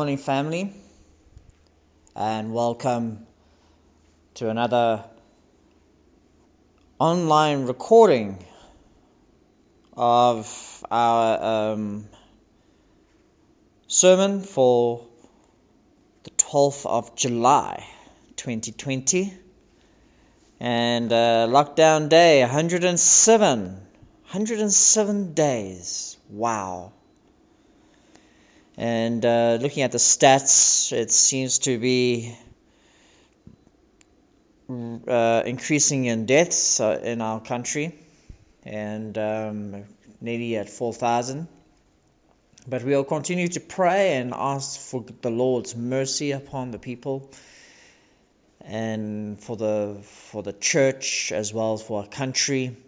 Morning, family, and welcome to another online recording of our um, sermon for the 12th of July 2020 and uh, lockdown day 107 107 days. Wow and uh, looking at the stats, it seems to be uh, increasing in deaths uh, in our country, and um, nearly at 4,000. But we'll continue to pray and ask for the Lord's mercy upon the people and for the for the church as well as for our country.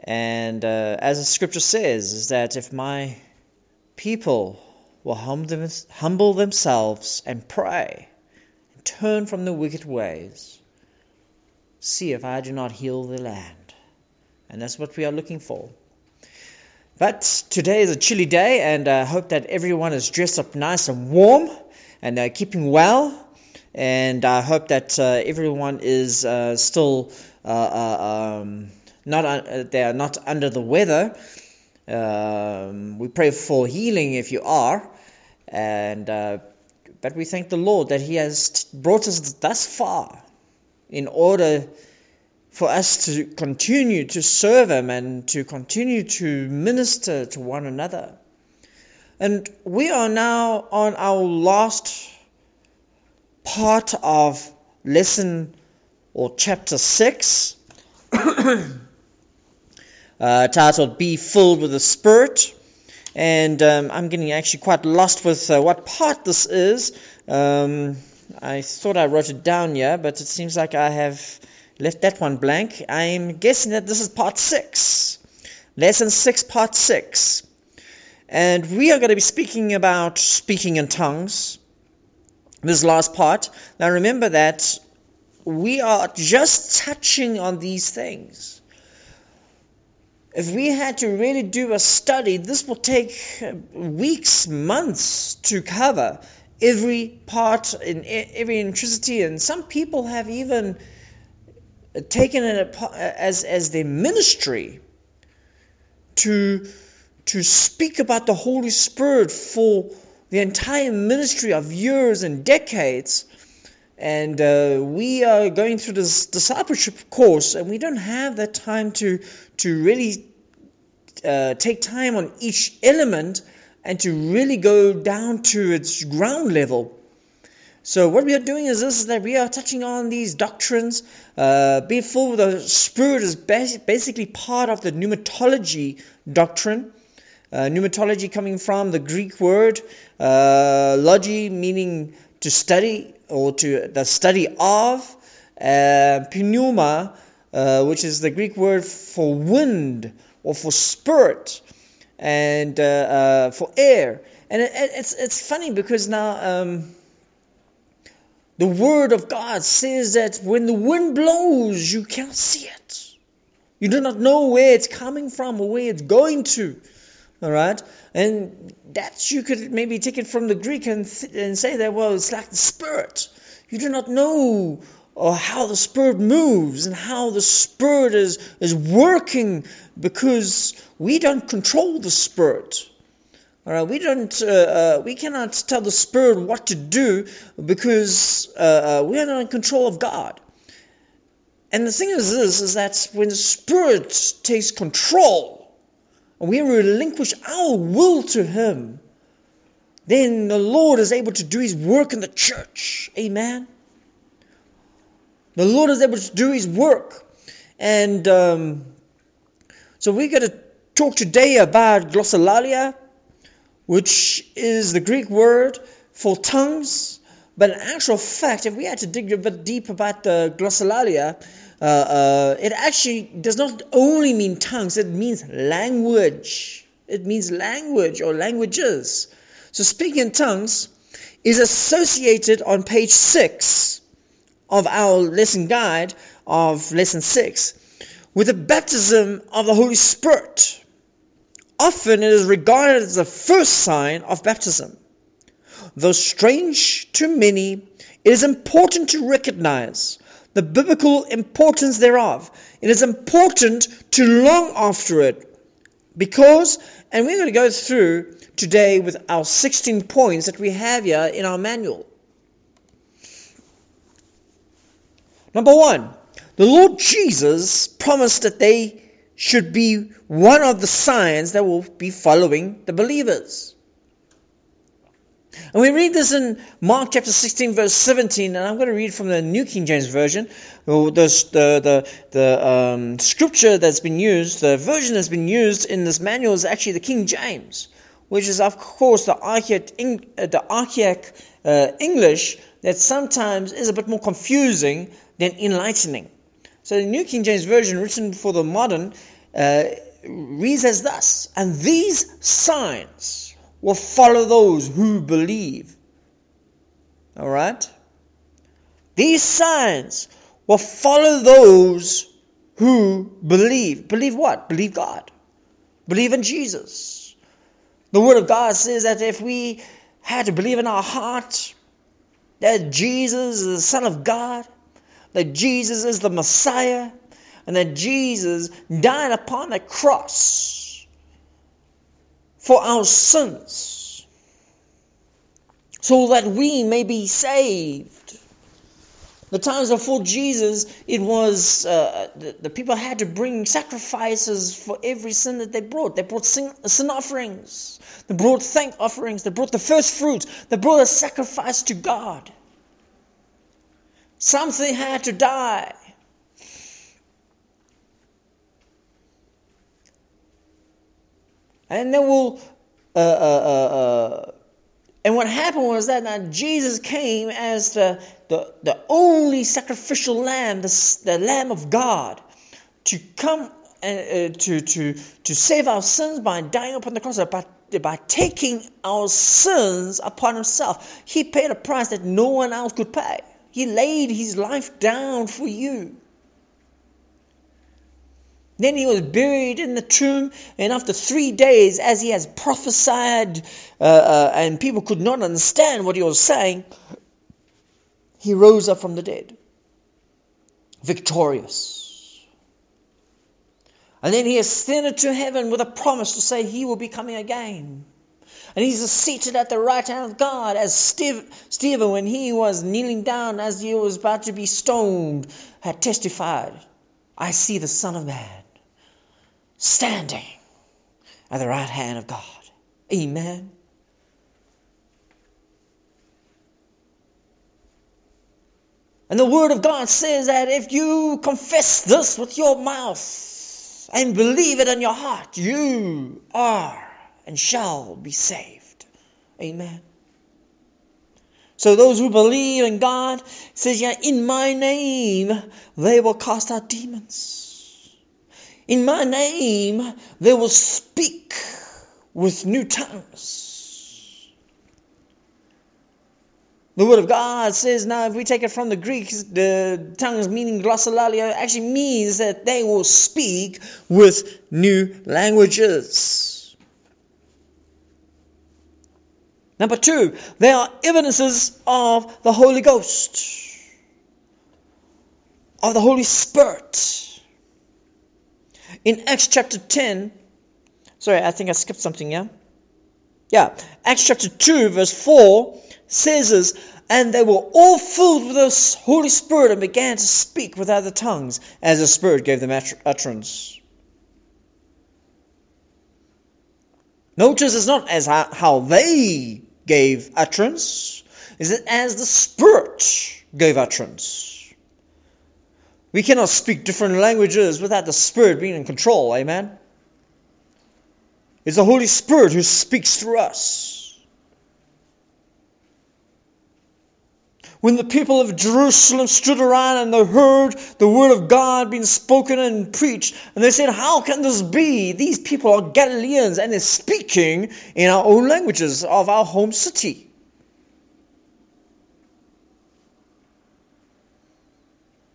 And uh, as the scripture says, is that if my people will humble themselves and pray and turn from the wicked ways. See if I do not heal the land. And that's what we are looking for. But today is a chilly day, and I hope that everyone is dressed up nice and warm and they're keeping well. And I hope that uh, everyone is uh, still uh, uh um, not uh, they are not under the weather. Um, we pray for healing if you are, and uh, but we thank the Lord that He has brought us thus far in order for us to continue to serve Him and to continue to minister to one another. And we are now on our last part of lesson or chapter 6, uh, titled Be Filled with the Spirit and um, I'm getting actually quite lost with uh, what part this is. Um, I thought I wrote it down here, but it seems like I have left that one blank. I'm guessing that this is part six, lesson six, part six. And we are going to be speaking about speaking in tongues, this last part. Now remember that we are just touching on these things if we had to really do a study, this will take weeks, months to cover every part in every intricity. And some people have even taken it as, as their ministry to, to speak about the Holy Spirit for the entire ministry of years and decades. And uh, we are going through this discipleship course, and we don't have that time to to really uh, take time on each element and to really go down to its ground level. So what we are doing is this: is that we are touching on these doctrines. Uh, being full the Spirit is basically part of the pneumatology doctrine. Uh, pneumatology coming from the Greek word uh, logi, meaning to study or to the study of. Uh, pneuma, uh, which is the Greek word for wind or for spirit and uh, uh, for air. And it, it's, it's funny because now um, the Word of God says that when the wind blows, you can't see it. You do not know where it's coming from or where it's going to. All right? And that you could maybe take it from the Greek and, th- and say that, well, it's like the Spirit. You do not know or how the Spirit moves and how the Spirit is, is working because we don't control the Spirit. All right, we don't, uh, uh, we cannot tell the Spirit what to do because uh, uh, we are not in control of God. And the thing is this, is that when the Spirit takes control, and we relinquish our will to Him, then the Lord is able to do His work in the church. Amen. The Lord is able to do His work. And um, so we're going to talk today about glossolalia, which is the Greek word for tongues. But in actual fact, if we had to dig a bit deep about the glossolalia, uh, uh, it actually does not only mean tongues, it means language. It means language or languages. So speaking in tongues is associated on page 6 of our lesson guide of lesson 6 with the baptism of the Holy Spirit. Often it is regarded as the first sign of baptism. though strange to many, it is important to recognize the biblical importance thereof. It is important to long after it because, and we're going to go through today with our 16 points that we have here in our manual. Number one, the Lord Jesus promised that they should be one of the signs that will be following the believers. And we read this in Mark chapter 16, verse 17, and I'm going to read from the New King James Version. The, the, the, um, scripture that's been used, the version that's been used in this manual is actually the King James, which is, of course, the archaic, uh, the archaic uh, English that sometimes is a bit more confusing than enlightening. So the New King James Version, written for the modern, uh, reads as thus And these signs will follow those who believe. All right? These signs will follow those who believe. Believe what? Believe God. Believe in Jesus. The Word of God says that if we had to believe in our heart that Jesus is the Son of God, that Jesus is the Messiah, and that Jesus died upon the cross for our sins so that we may be saved. The times before Jesus, it was uh, the, the, people had to bring sacrifices for every sin that they brought. They brought sin, sin offerings, they brought thank offerings, they brought the first fruits, they brought a sacrifice to God. Something had to die. And then we'll, uh, uh, uh, uh, and what happened was that now Jesus came as the, the, the only sacrificial lamb, the, the Lamb of God, to come and uh, to, to, to save our sins by dying upon the cross, by, by taking our sins upon himself. He paid a price that no one else could pay. He laid his life down for you. Then he was buried in the tomb, and after three days, as he has prophesied, uh, uh, and people could not understand what he was saying, he rose up from the dead, victorious. And then he ascended to heaven with a promise to say he will be coming again. And he's seated at the right hand of God, as Steve, Stephen, when he was kneeling down as he was about to be stoned, had testified I see the Son of Man standing at the right hand of God. Amen. And the Word of God says that if you confess this with your mouth and believe it in your heart, you are and shall be saved. Amen. So those who believe in God says, yeah, in my name they will cast out demons. In my name, they will speak with new tongues. The word of God says now, if we take it from the Greek, the tongues meaning glossolalia actually means that they will speak with new languages. Number two, there are evidences of the Holy Ghost, of the Holy Spirit. In Acts chapter 10, sorry, I think I skipped something, yeah? Yeah, Acts chapter 2, verse 4 says this, and they were all filled with the Holy Spirit and began to speak with other tongues as the Spirit gave them utterance. Notice it's not as how they gave utterance, is it as the Spirit gave utterance. We cannot speak different languages without the Spirit being in control. Amen? It's the Holy Spirit who speaks through us. When the people of Jerusalem stood around and they heard the word of God being spoken and preached, and they said, How can this be? These people are Galileans and they're speaking in our own languages of our home city.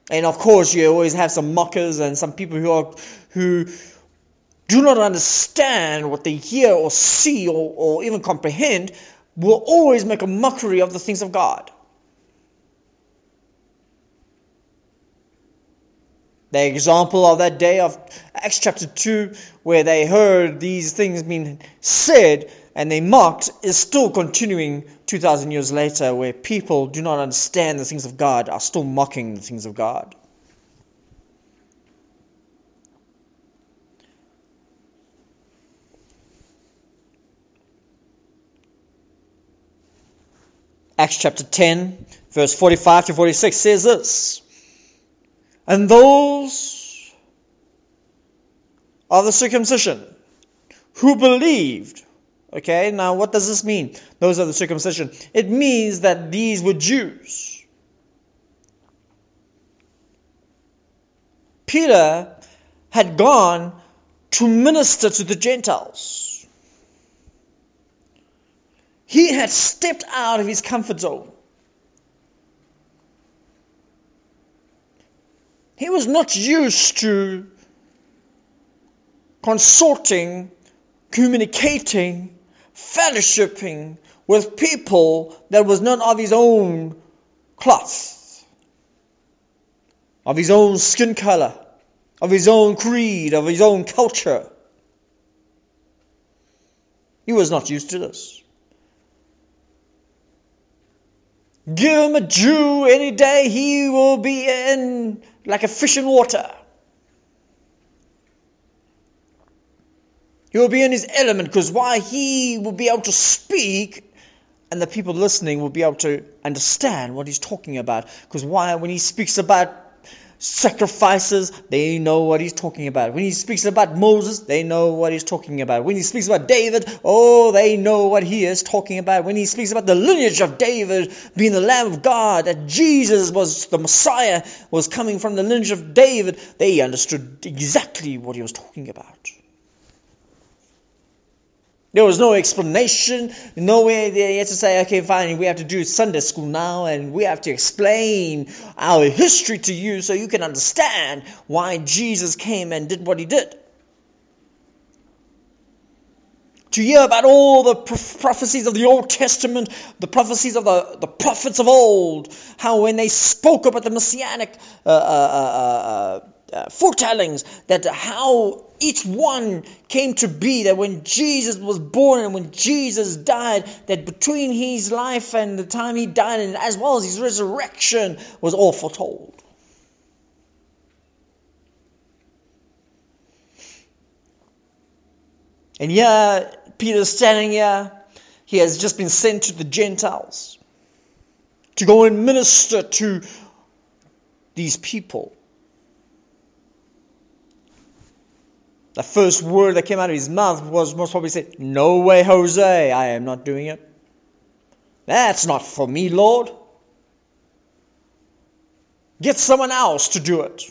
And of course, you always have some mockers and some people who are who do not understand what they hear or see or, or even comprehend, will always make a mockery of the things of God. The example of that day of Acts chapter 2, where they heard these things being said and they mocked, is still continuing 2,000 years later, where people do not understand the things of God are still mocking the things of God. Acts chapter 10, verse 45 to 46 says this And those are the circumcision who believed, okay, now what does this mean? Those are the circumcision. It means that these were Jews. Peter had gone to minister to the Gentiles. He had stepped out of his comfort zone. He was not used to consulting, communicating, fellowshipping with people that was not of his own cloth, of his own skin color, of his own creed, of his own culture. He was not used to this. Give him a Jew any day, he will be in like a fish in water. He will be in his element because why? He will be able to speak and the people listening will be able to understand what he's talking about. Because why? When he speaks about sacrifices, they know what he's talking about. When he speaks about Moses, they know what he's talking about. When he speaks about David, oh, they know what he is talking about. When he speaks about the lineage of David being the Lamb of God, that Jesus was the Messiah, was coming from the lineage of David, they understood exactly what he was talking about. There was no explanation, no way they had to say, okay, fine, we have to do Sunday school now and we have to explain our history to you so you can understand why Jesus came and did what he did. To hear about all the prophecies of the Old Testament, the prophecies of the, the prophets of old, how when they spoke about the messianic uh, uh, uh, uh foretellings that how each one came to be that when Jesus was born and when Jesus died that between his life and the time he died and as well as his resurrection was all foretold. And here Peter's standing here. He has just been sent to the Gentiles to go and minister to these people The first word that came out of his mouth was most probably say, No way, Jose, I am not doing it. That's not for me, Lord. Get someone else to do it.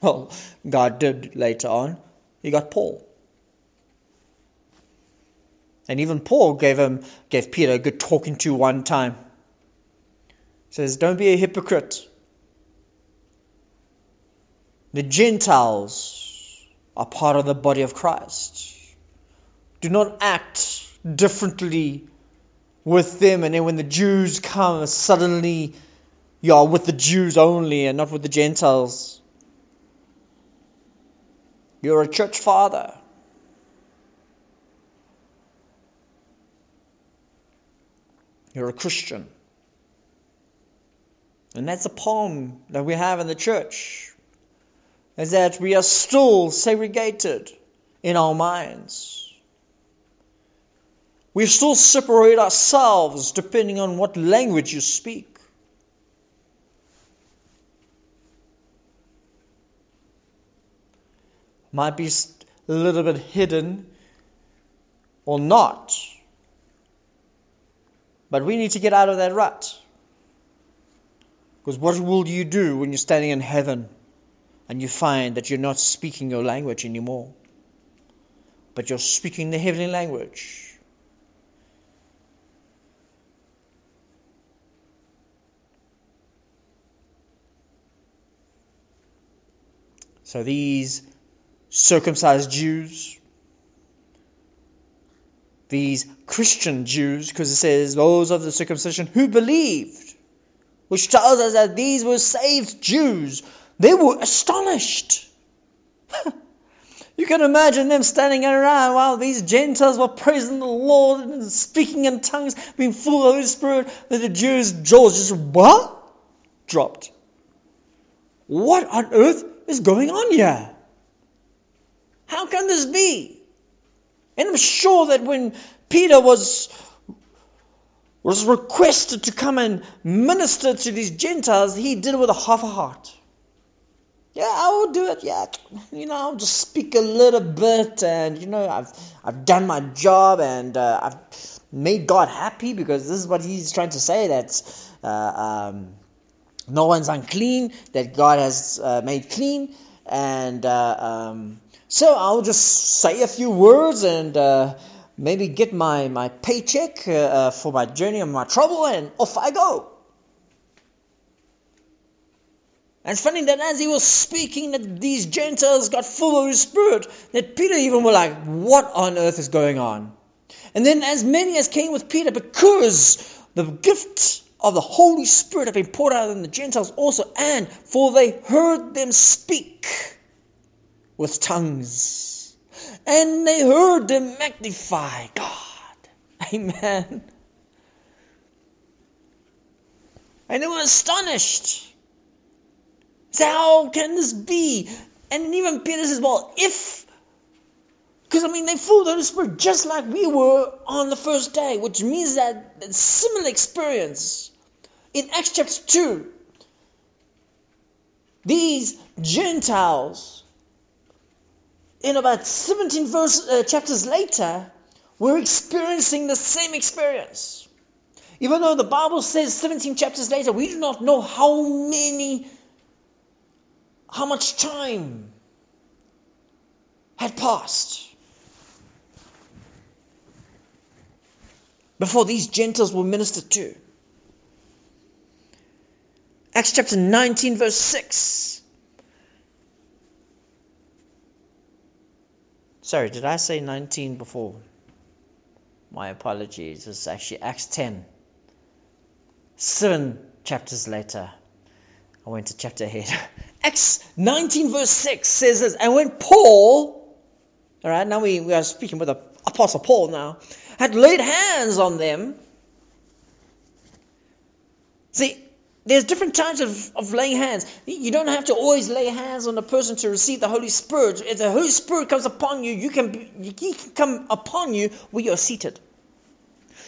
Well, God did later on. He got Paul. And even Paul gave him gave Peter a good talking to one time. He says, Don't be a hypocrite. The Gentiles are part of the body of Christ. Do not act differently with them, and then when the Jews come, suddenly you are with the Jews only and not with the Gentiles. You're a church father. You're a Christian. And that's a poem that we have in the church is that we are still segregated in our minds. We still separate ourselves depending on what language you speak. Might be a little bit hidden or not. But we need to get out of that rut. Because what will you do when you're standing in heaven? And you find that you're not speaking your language anymore, but you're speaking the heavenly language. So these circumcised Jews these Christian Jews, because it says those of the circumcision who believed, which tells us that these were saved Jews, they were astonished. you can imagine them standing around while these Gentiles were praising the Lord and speaking in tongues, being full of the Holy Spirit, that the Jews' jaws just what? Dropped. What on earth is going on here? How can this be? And I'm sure that when Peter was was requested to come and minister to these Gentiles, he did it with a half a heart. Yeah, I will do it. Yeah, you know, I'll just speak a little bit, and you know, I've I've done my job, and uh, I've made God happy because this is what He's trying to say. That uh, um, no one's unclean, that God has uh, made clean, and uh, um, so I'll just say a few words and uh, maybe get my, my paycheck uh, uh, for my journey and my trouble, and off I go. And it's funny that as he was speaking, that these Gentiles got full of the Spirit, that Peter even were like, what on earth is going on? And then as many as came with Peter, because the gift of the Holy Spirit had been poured out on the Gentiles also, and for they heard them speak with tongues. And they heard them magnify God. Amen. And they were astonished. So how can this be? And even Peter says, well, if because I mean, they fooled the Holy Spirit just like we were on the first day, which means that similar experience in Acts chapter 2. These Gentiles in about 17 verse, uh, chapters later, we're experiencing the same experience. Even though the Bible says 17 chapters later, we do not know how many, how much time had passed before these Gentiles were ministered to. Acts chapter 19, verse 6. Sorry, did I say 19 before? My apologies. It's actually Acts 10. Seven chapters later. I went to chapter ahead. Acts 19, verse 6 says this And when Paul, all right, now we, we are speaking with the Apostle Paul now, had laid hands on them. See, there's different types of, of laying hands. You don't have to always lay hands on a person to receive the Holy Spirit. If the Holy Spirit comes upon you, you can he can come upon you where you're seated.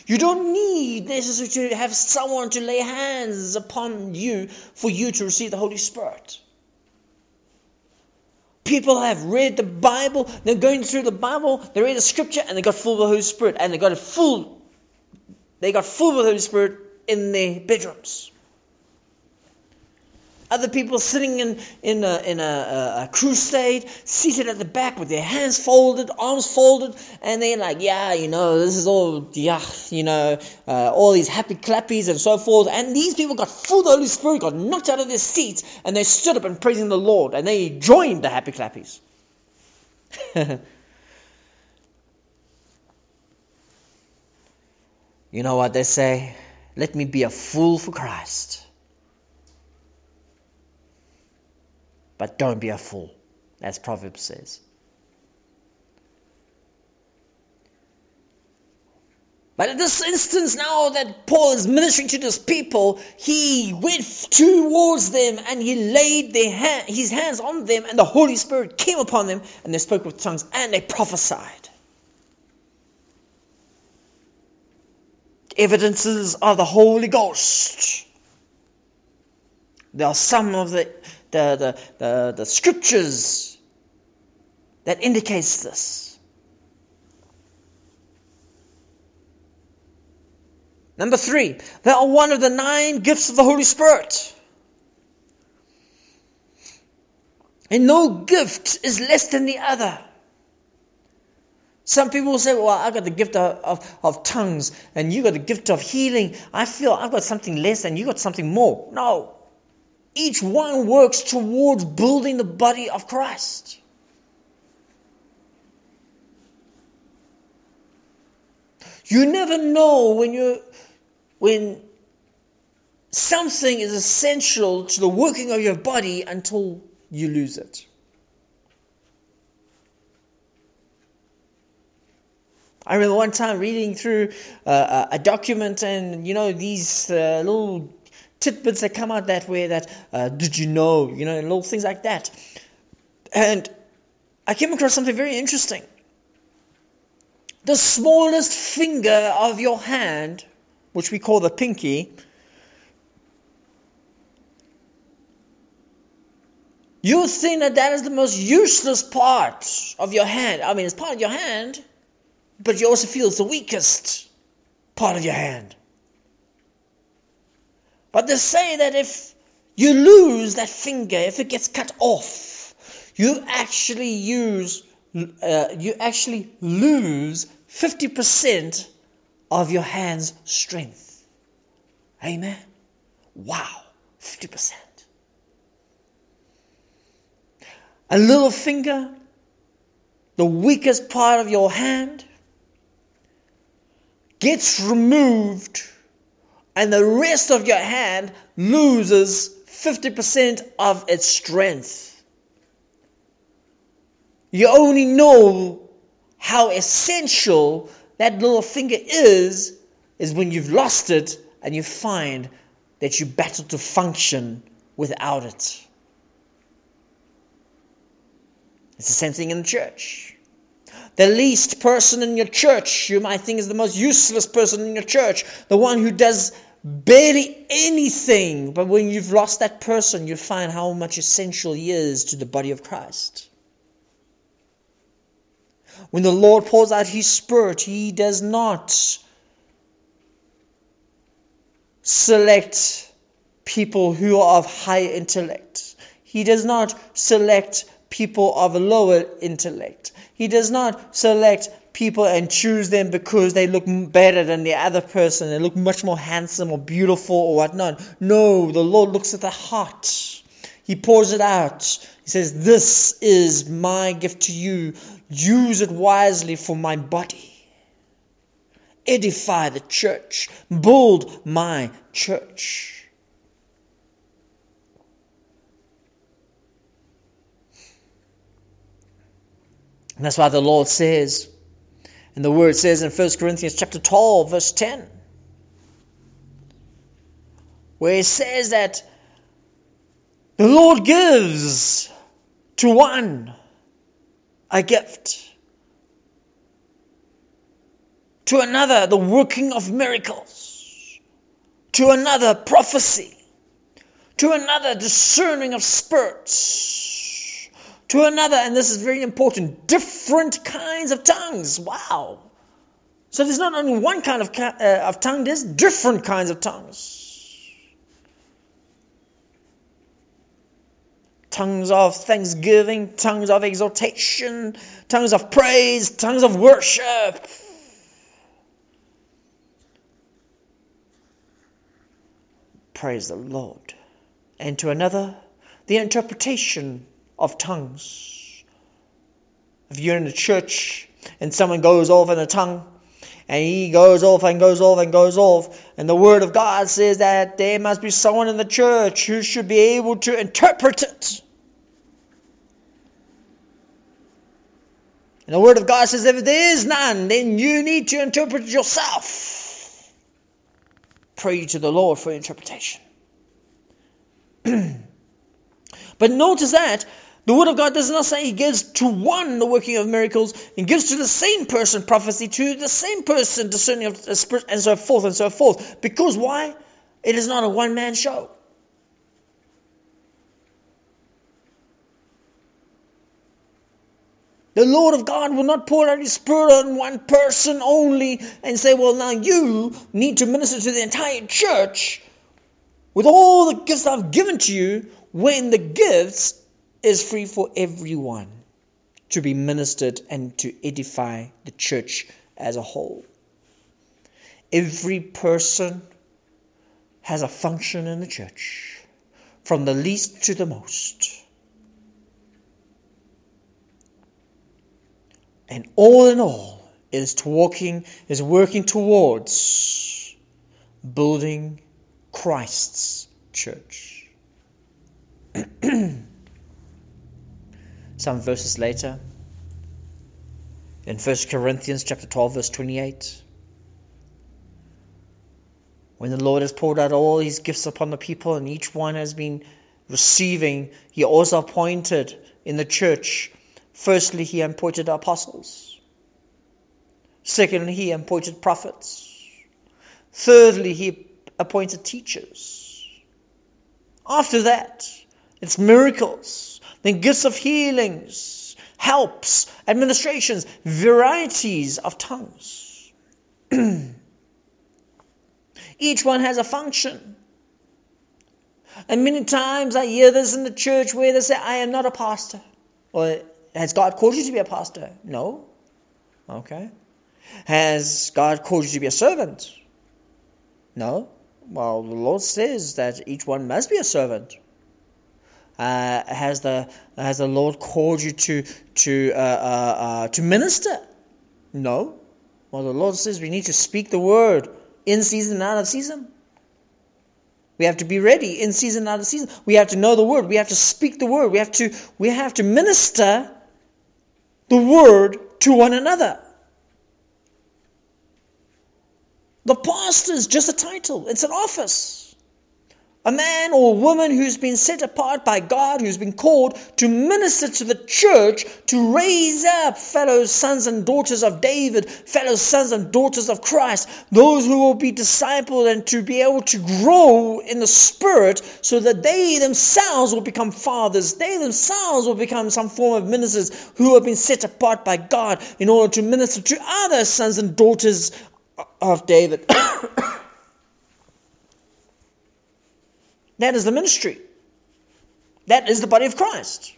You don't need necessarily to have someone to lay hands upon you for you to receive the Holy Spirit. People have read the Bible, they're going through the Bible, they read the scripture, and they got full of the Holy Spirit, and they got it full, they got full of the Holy Spirit in their bedrooms. Other people sitting in, in, a, in a, a, crusade, seated at the back with their hands folded, arms folded, and they're like, yeah, you know, this is all, yeah, you know, uh, all these happy clappies and so forth. And these people got full of the Holy Spirit, got knocked out of their seats, and they stood up and praising the Lord, and they joined the happy clappies. you know what they say? Let me be a fool for Christ. But don't be a fool, as Proverbs says. But in this instance, now that Paul is ministering to these people, he went towards them and he laid hand, his hands on them, and the Holy Spirit came upon them, and they spoke with tongues and they prophesied. Evidences of the Holy Ghost. There are some of the the, the, the, the scriptures that indicates this. Number three, they are one of the nine gifts of the Holy Spirit. And no gift is less than the other. Some people say, Well, I got the gift of, of, of, tongues, and you got the gift of healing. I feel I've got something less, and you got something more. No. Each one works towards building the body of Christ. You never know when you when something is essential to the working of your body until you lose it. I remember one time reading through uh, a document, and you know these uh, little tidbits that come out that way. That uh, did you know? You know, little things like that. And I came across something very interesting. The smallest finger of your hand, which we call the pinky, you think that that is the most useless part of your hand. I mean, it's part of your hand but you also feel it's the weakest part of your hand. But they say that if you lose that finger, if it gets cut off, you actually use, uh, you actually lose 50% of your hand's strength. Amen. Wow, 50%. A little finger, the weakest part of your hand, gets removed and the rest of your hand loses 50% of its strength. You only know how essential that little finger is is when you've lost it and you find that you battle to function without it. It's the same thing in the church. The least person in your church, you might think is the most useless person in your church, the one who does barely anything. But when you've lost that person, you find how much essential he is to the body of Christ. When the Lord pours out his Spirit, he does not select people who are of high intellect. He does not select people of a lower intellect. He does not select people and choose them because they look better than the other person, they look much more handsome or beautiful or whatnot. No, the Lord looks at the heart. He pours it out. He says, This is my gift to you. Use it wisely for my body. Edify the church. Build my church. And that's why the Lord says, and the word says in 1 Corinthians chapter 12, verse 10, where it says that the Lord gives to one a gift, to another the working of miracles, to another prophecy, to another discerning of spirits to another, and this is very important, different kinds of tongues. Wow. So there's not only one kind of, uh, of tongue, there's different kinds of tongues. Tongues of thanksgiving, tongues of exaltation, tongues of praise, tongues of worship. Praise the Lord. And to another, the interpretation of tongues. If you're in a church and someone goes off in a tongue, and he goes off and goes off and goes off, and the Word of God says that there must be someone in the church who should be able to interpret it. And the Word of God says if there is none, then you need to interpret it yourself. Pray to the Lord for interpretation. but notice that the Word of God does not say He gives to one the working of miracles, He gives to the same person prophecy, to the same person discerning of the Spirit, and so forth and so forth. Because why? It is not a one man show. The Lord of God will not pour out His Spirit on one person only and say, well, now you need to minister to the entire church with all the gifts I've given to you when the gifts is free for everyone to be ministered and to edify the church as a whole. Every person has a function in the church, from the least to the most. And all in all, is walking is working towards building Christ's church. Some verses later, in 1 Corinthians chapter 12, verse 28, when the Lord has poured out all his gifts upon the people and each one has been receiving, he also appointed in the church. Firstly, he appointed apostles. Secondly, he appointed prophets. Thirdly, he appointed teachers. After that, it's miracles, then gifts of healings, helps, administrations, varieties of tongues. Each one has a function. And many times I hear this in the church where they say, I am not a pastor. Or has God called you to be a pastor? No. Okay. Has God called you to be a servant? No. Well, the Lord says that each one must be a servant. Uh, has the has the Lord called you to to uh, uh, uh, to minister? No. Well, the Lord says we need to speak the word in season and out of season. We have to be ready in season and out of season. We have to know the word. We have to speak the word. We have to we have to minister the word to one another. The pastor is just a title, it's an office. A man or woman who's been set apart by God, who's been called to minister to the church, to raise up fellow sons and daughters of David, fellow sons and daughters of Christ, those who will be discipled and to be able to grow in the Spirit so that they themselves will become fathers. They themselves will become some form of ministers who have been set apart by God in order to minister to other sons and daughters of David. that is the ministry. That is the body of Christ.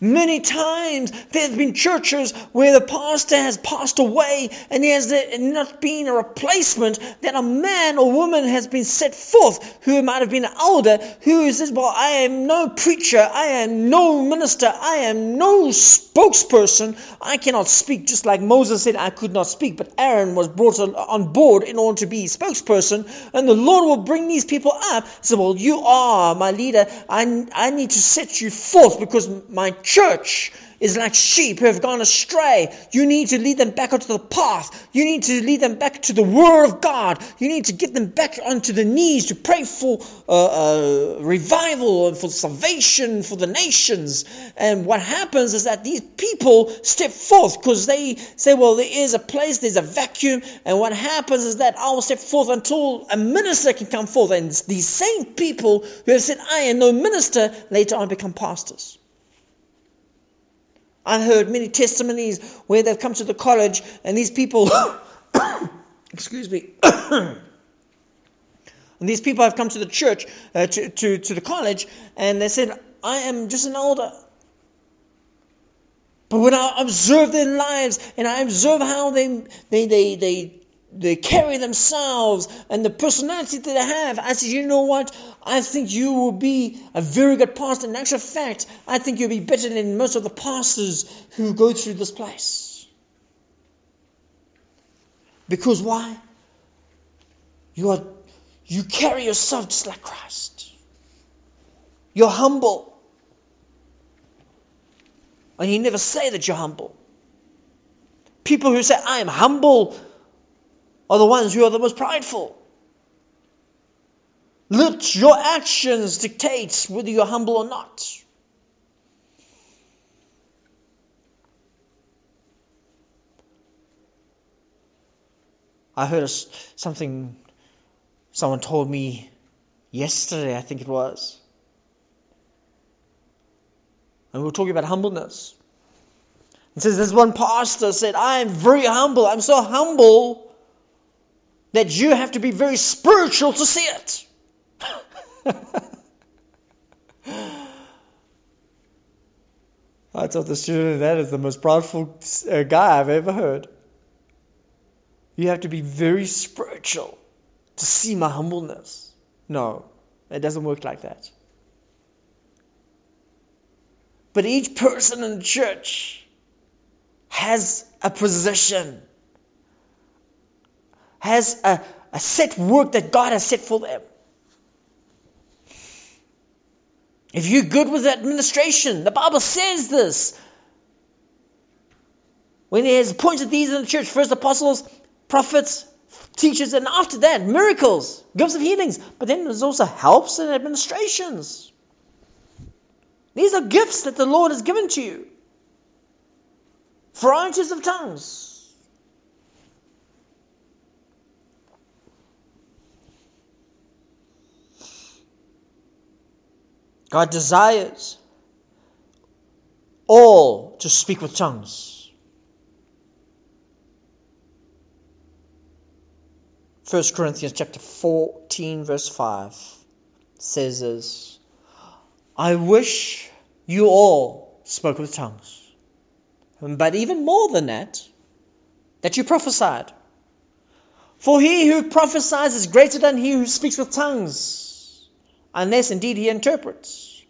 Many times there have been churches where the pastor has passed away and there has not been a replacement, that a man or woman has been set forth who might have been an elder who says, Well, I am no preacher, I am no minister, I am no spokesperson, I cannot speak, just like Moses said, I could not speak, but Aaron was brought on board in order to be spokesperson, and the Lord will bring these people up. Say, Well, you are my leader, I, I need to set you forth because my church is like sheep who have gone astray. You need to lead them back onto the path. You need to lead them back to the Word of God. You need to get them back onto the knees to pray for uh, uh, revival and for salvation for the nations. And what happens is that these people step forth because they say, well, there is a place, there's a vacuum. And what happens is that I will step forth until a minister can come forth. And these same people who have said, I am no minister, later on become pastors. I've heard many testimonies where they've come to the college and these people, excuse me, and these people have come to the church, uh, to, to, to the college, and they said, I am just an elder. But when I observe their lives and I observe how they, they, they, they they carry themselves and the personality that they have. I said, you know what? I think you will be a very good pastor. In actual fact, I think you'll be better than most of the pastors who go through this place. Because why? You are you carry yourself just like Christ. You're humble. And you never say that you're humble. People who say, I am humble, are the ones who are the most prideful. Let your actions dictate whether you're humble or not. I heard something someone told me yesterday, I think it was. And we were talking about humbleness. It says this one pastor said, I am very humble. I'm so humble that you have to be very spiritual to see it. I told the student that is the most proudful uh, guy I've ever heard. You have to be very spiritual to see my humbleness. No, it doesn't work like that. But each person in the church has a position, has a, a set work that God has set for them. If you're good with administration, the Bible says this. When he has appointed these in the church, first apostles, prophets, teachers, and after that, miracles, gifts of healings. But then there's also helps and administrations. These are gifts that the Lord has given to you. Varieties of tongues. God desires all to speak with tongues. 1 Corinthians chapter 14 verse 5 says this I wish you all spoke with tongues. But even more than that, that you prophesied. For he who prophesies is greater than he who speaks with tongues unless indeed he interprets,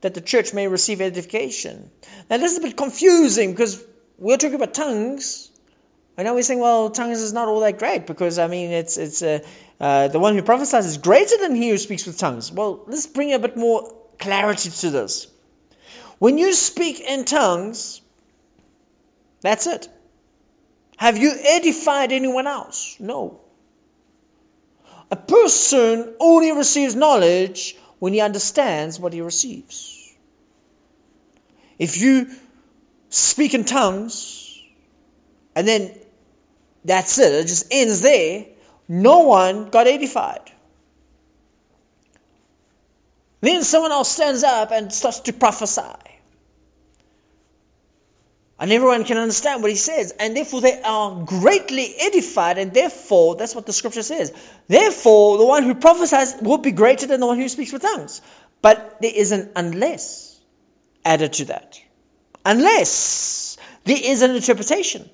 that the church may receive edification. Now, this is a bit confusing because we're talking about tongues. I know we're saying, well, tongues is not all that great because, I mean, it's, it's uh, uh, the one who prophesies is greater than he who speaks with tongues. Well, let's bring a bit more clarity to this. When you speak in tongues, that's it. Have you edified anyone else? No. A person only receives knowledge when he understands what he receives. If you speak in tongues and then that's it, it just ends there, no one got edified. Then someone else stands up and starts to prophesy. And everyone can understand what he says. And therefore they are greatly edified. And therefore, that's what the scripture says. Therefore, the one who prophesies will be greater than the one who speaks with tongues. But there is an unless added to that. Unless there is an interpretation.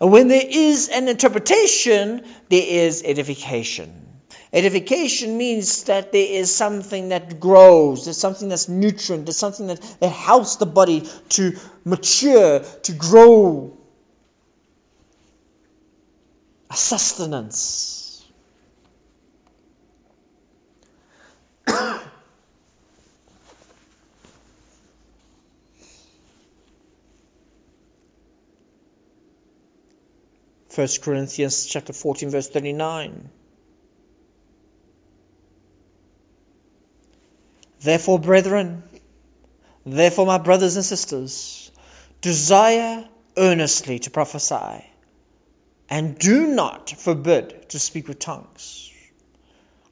And when there is an interpretation, there is edification. Edification means that there is something that grows, there's something that's nutrient, there's something that, that helps the body to mature, to grow. A sustenance. First Corinthians chapter 14 verse 39. Therefore, brethren, therefore, my brothers and sisters, desire earnestly to prophesy, and do not forbid to speak with tongues.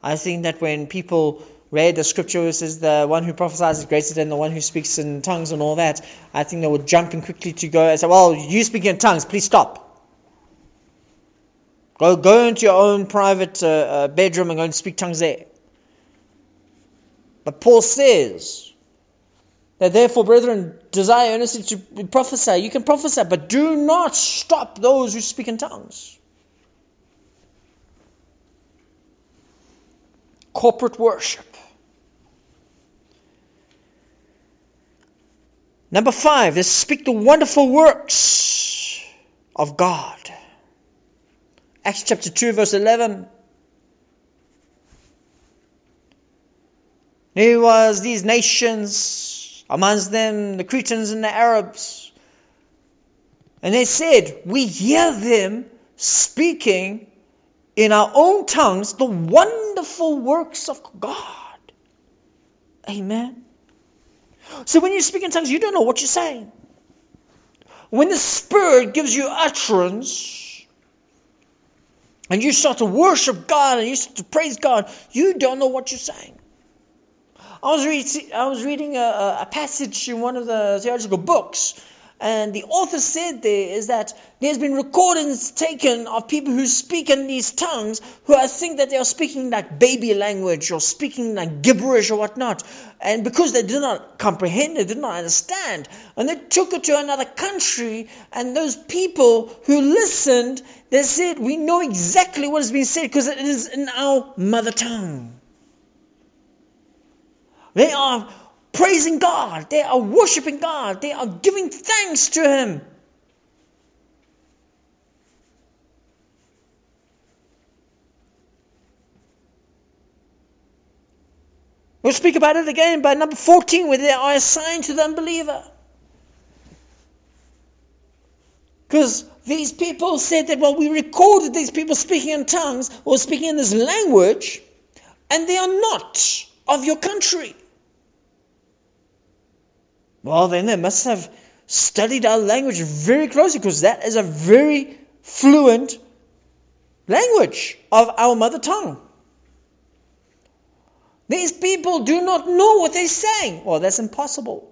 I think that when people read the scripture which says the one who prophesies is greater than the one who speaks in tongues and all that, I think they would jump in quickly to go and say, Well, you speak in tongues, please stop. Go, go into your own private uh, uh, bedroom and go and speak tongues there. But Paul says that therefore, brethren, desire earnestly to prophesy. You can prophesy, but do not stop those who speak in tongues. Corporate worship. Number five is speak the wonderful works of God. Acts chapter 2, verse 11. There was these nations, amongst them the Cretans and the Arabs. And they said, We hear them speaking in our own tongues the wonderful works of God. Amen. So when you speak in tongues, you don't know what you're saying. When the Spirit gives you utterance, and you start to worship God and you start to praise God, you don't know what you're saying. I was, reading, I was reading a, a passage in one of the theological books, and the author said there is that there's been recordings taken of people who speak in these tongues who I think that they are speaking like baby language or speaking like gibberish or whatnot. And because they did not comprehend, they did not understand. And they took it to another country, and those people who listened, they said, We know exactly what is being said because it is in our mother tongue. They are praising God. They are worshiping God. They are giving thanks to Him. We'll speak about it again by number 14, where they are assigned to the unbeliever. Because these people said that, well, we recorded these people speaking in tongues or speaking in this language, and they are not of your country. Well, then they must have studied our language very closely because that is a very fluent language of our mother tongue. These people do not know what they're saying. Well, that's impossible.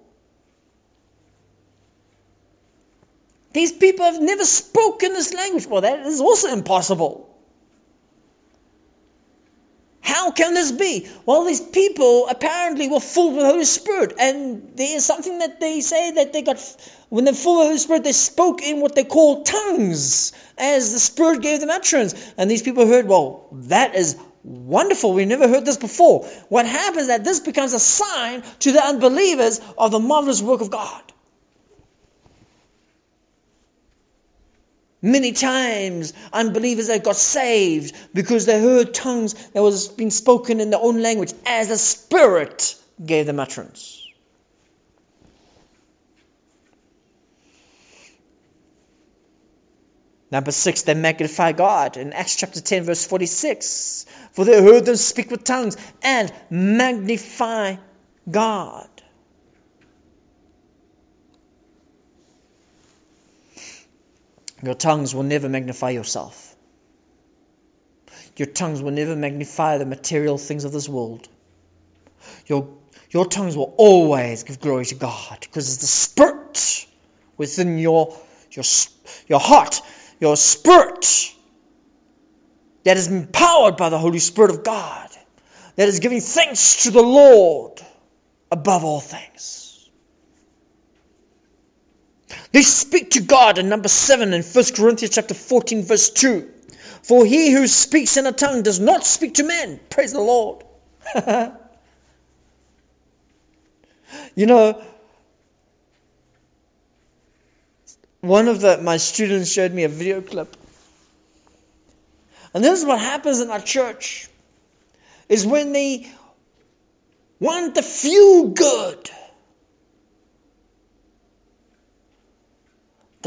These people have never spoken this language. Well, that is also impossible. How can this be? Well, these people apparently were full with the Holy Spirit, and there is something that they say that they got when they're full of the Holy Spirit, they spoke in what they call tongues as the Spirit gave them utterance. And these people heard, well, that is wonderful. We never heard this before. What happens that this becomes a sign to the unbelievers of the marvelous work of God. Many times, unbelievers have got saved because they heard tongues that was being spoken in their own language as the Spirit gave them utterance. Number six, they magnify God in Acts chapter 10, verse 46. For they heard them speak with tongues and magnify God. Your tongues will never magnify yourself. Your tongues will never magnify the material things of this world. Your, your tongues will always give glory to God because it's the Spirit within your, your, your heart, your spirit that is empowered by the Holy Spirit of God, that is giving thanks to the Lord above all things. They speak to God in number 7 in 1 Corinthians chapter 14 verse 2. For he who speaks in a tongue does not speak to men. Praise the Lord. you know, one of the, my students showed me a video clip. And this is what happens in our church is when they want to feel good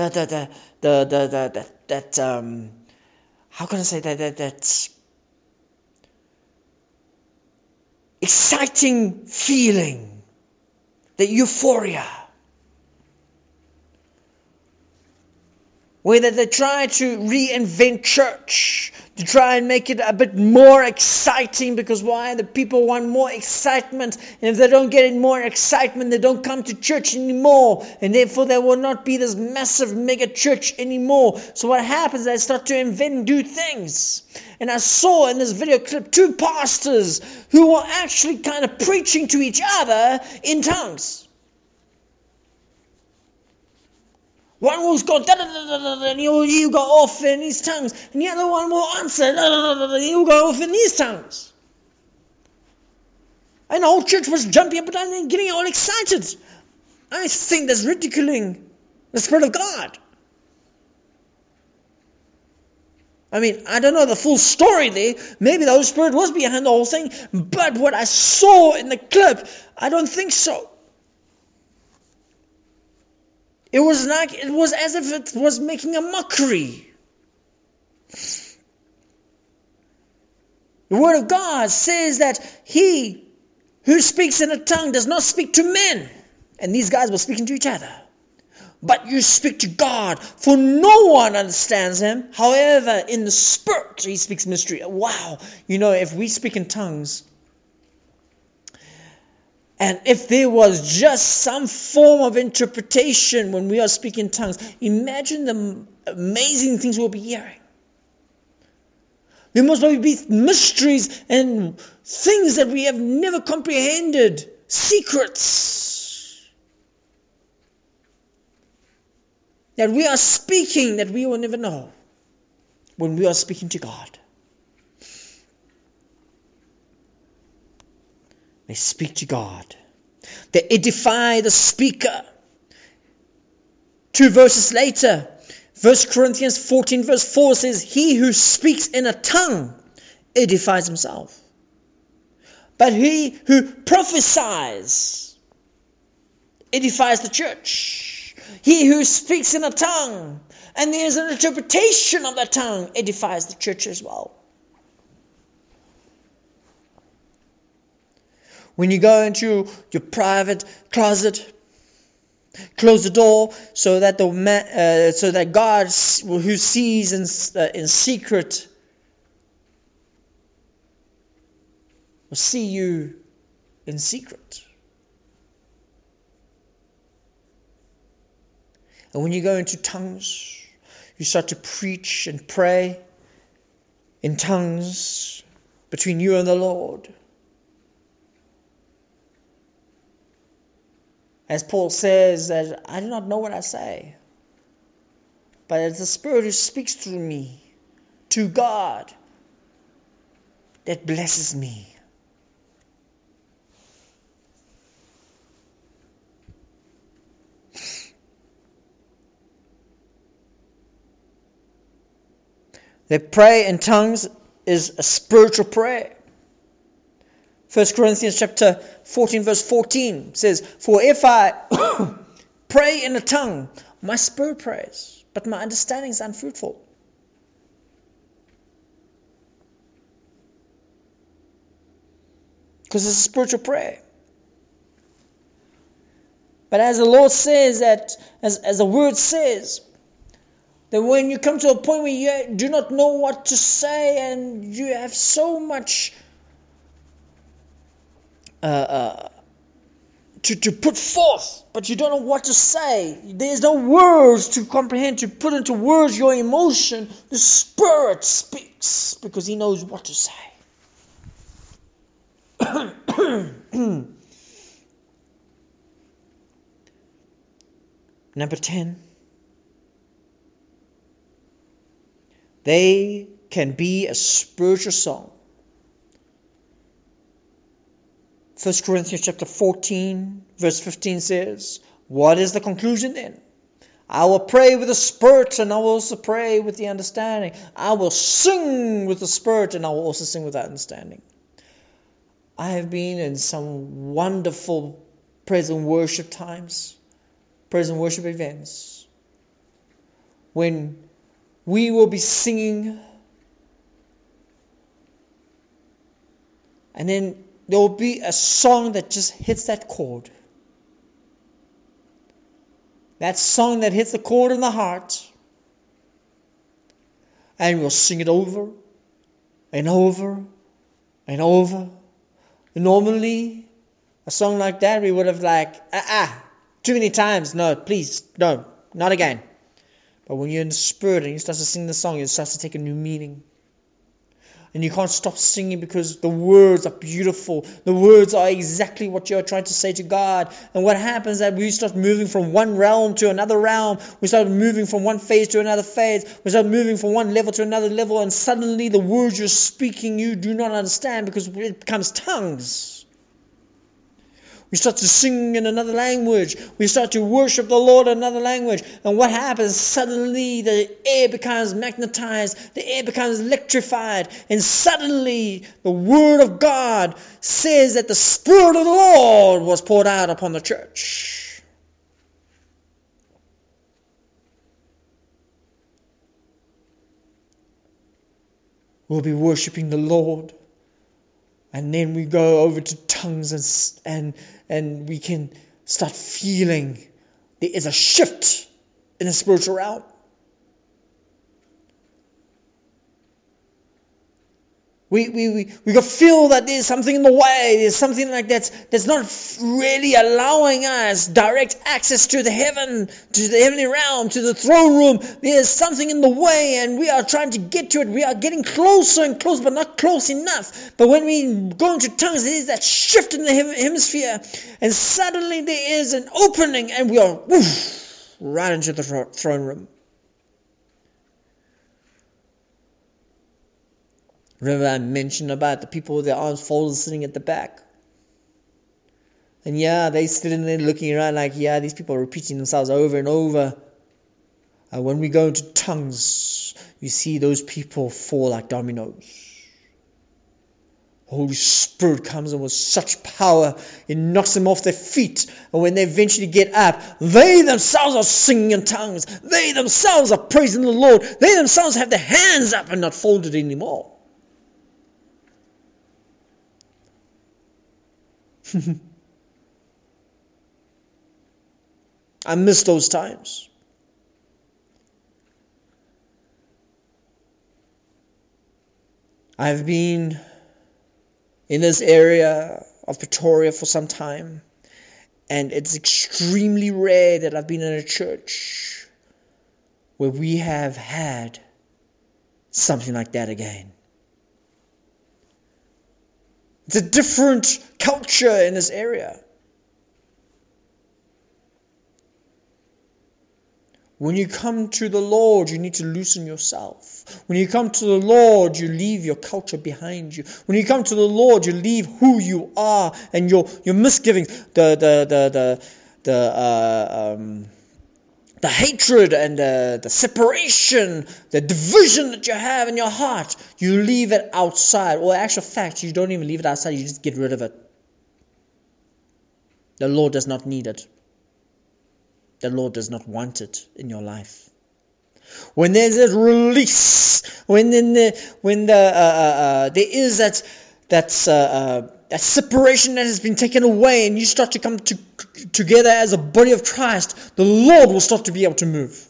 the the the the the, the that um how can I say that that that exciting feeling, the euphoria. Whether they try to reinvent church, to try and make it a bit more exciting because why? The people want more excitement. And if they don't get more excitement, they don't come to church anymore. And therefore, there will not be this massive mega church anymore. So, what happens? They start to invent do things. And I saw in this video clip two pastors who were actually kind of preaching to each other in tongues. One will go da da da da da, and he'll, he'll go off in his tongues, and the other one will answer da da da da, and he'll go off in his tongues. And the whole church was jumping up and down and getting all excited. I think that's ridiculing the Spirit of God. I mean, I don't know the full story there. Maybe the Holy Spirit was behind the whole thing, but what I saw in the clip, I don't think so. It was like it was as if it was making a mockery. The Word of God says that he who speaks in a tongue does not speak to men. And these guys were speaking to each other. But you speak to God, for no one understands him. However, in the Spirit, he speaks mystery. Wow. You know, if we speak in tongues, and if there was just some form of interpretation when we are speaking tongues, imagine the amazing things we'll be hearing. There must probably be mysteries and things that we have never comprehended, secrets that we are speaking that we will never know when we are speaking to God. They speak to God. They edify the speaker. Two verses later, 1 Corinthians 14, verse 4 says, He who speaks in a tongue edifies himself. but he who prophesies edifies the church. He who speaks in a tongue and there is an interpretation of that tongue edifies the church as well. When you go into your private closet, close the door so that the uh, so that God who sees in, uh, in secret will see you in secret. And when you go into tongues, you start to preach and pray in tongues between you and the Lord. As Paul says, that I do not know what I say, but it's the Spirit who speaks through me to God that blesses me. That pray in tongues is a spiritual prayer. 1 Corinthians chapter 14 verse 14 says, For if I pray in a tongue, my spirit prays, but my understanding is unfruitful. Because it's a spiritual prayer. But as the Lord says that, as, as the word says, that when you come to a point where you do not know what to say and you have so much uh, uh, to, to put forth, but you don't know what to say. There's no words to comprehend, to put into words your emotion. The Spirit speaks because He knows what to say. Number 10. They can be a spiritual song. 1 Corinthians chapter 14, verse 15 says, What is the conclusion then? I will pray with the Spirit and I will also pray with the understanding. I will sing with the Spirit and I will also sing with that understanding. I have been in some wonderful praise and worship times, praise and worship events, when we will be singing. And then there will be a song that just hits that chord. That song that hits the chord in the heart. And we'll sing it over and over and over. Normally, a song like that, we would have like, ah, ah, too many times. No, please, no, not again. But when you're in the spirit and you start to sing the song, it starts to take a new meaning. And you can't stop singing because the words are beautiful. The words are exactly what you're trying to say to God. And what happens is that we start moving from one realm to another realm. We start moving from one phase to another phase. We start moving from one level to another level. And suddenly the words you're speaking you do not understand because it becomes tongues. We start to sing in another language. We start to worship the Lord in another language. And what happens? Suddenly the air becomes magnetized, the air becomes electrified, and suddenly the Word of God says that the Spirit of the Lord was poured out upon the church. We'll be worshiping the Lord and then we go over to tongues and and and we can start feeling. There is a shift in the spiritual realm We, we, we, we can feel that there's something in the way, there's something like that that's not really allowing us direct access to the heaven, to the heavenly realm, to the throne room. There's something in the way and we are trying to get to it. We are getting closer and closer, but not close enough. But when we go into tongues, there is that shift in the hemisphere and suddenly there is an opening and we are woof, right into the throne room. Remember I mentioned about the people with their arms folded sitting at the back? And yeah, they're sitting there looking around like, yeah, these people are repeating themselves over and over. And when we go into tongues, you see those people fall like dominoes. Holy Spirit comes in with such power, it knocks them off their feet. And when they eventually get up, they themselves are singing in tongues. They themselves are praising the Lord. They themselves have their hands up and not folded anymore. I miss those times. I've been in this area of Pretoria for some time, and it's extremely rare that I've been in a church where we have had something like that again. It's a different culture in this area. When you come to the Lord, you need to loosen yourself. When you come to the Lord, you leave your culture behind you. When you come to the Lord, you leave who you are and your, your misgivings, the, the, the, the, the, uh, um, the hatred and the, the separation, the division that you have in your heart. You leave it outside. Or, actual fact, you don't even leave it outside, you just get rid of it. The Lord does not need it the Lord does not want it in your life. When there's a release, when in the, when the, uh, uh, uh, there is that that uh, uh, that separation that has been taken away, and you start to come to, together as a body of Christ, the Lord will start to be able to move.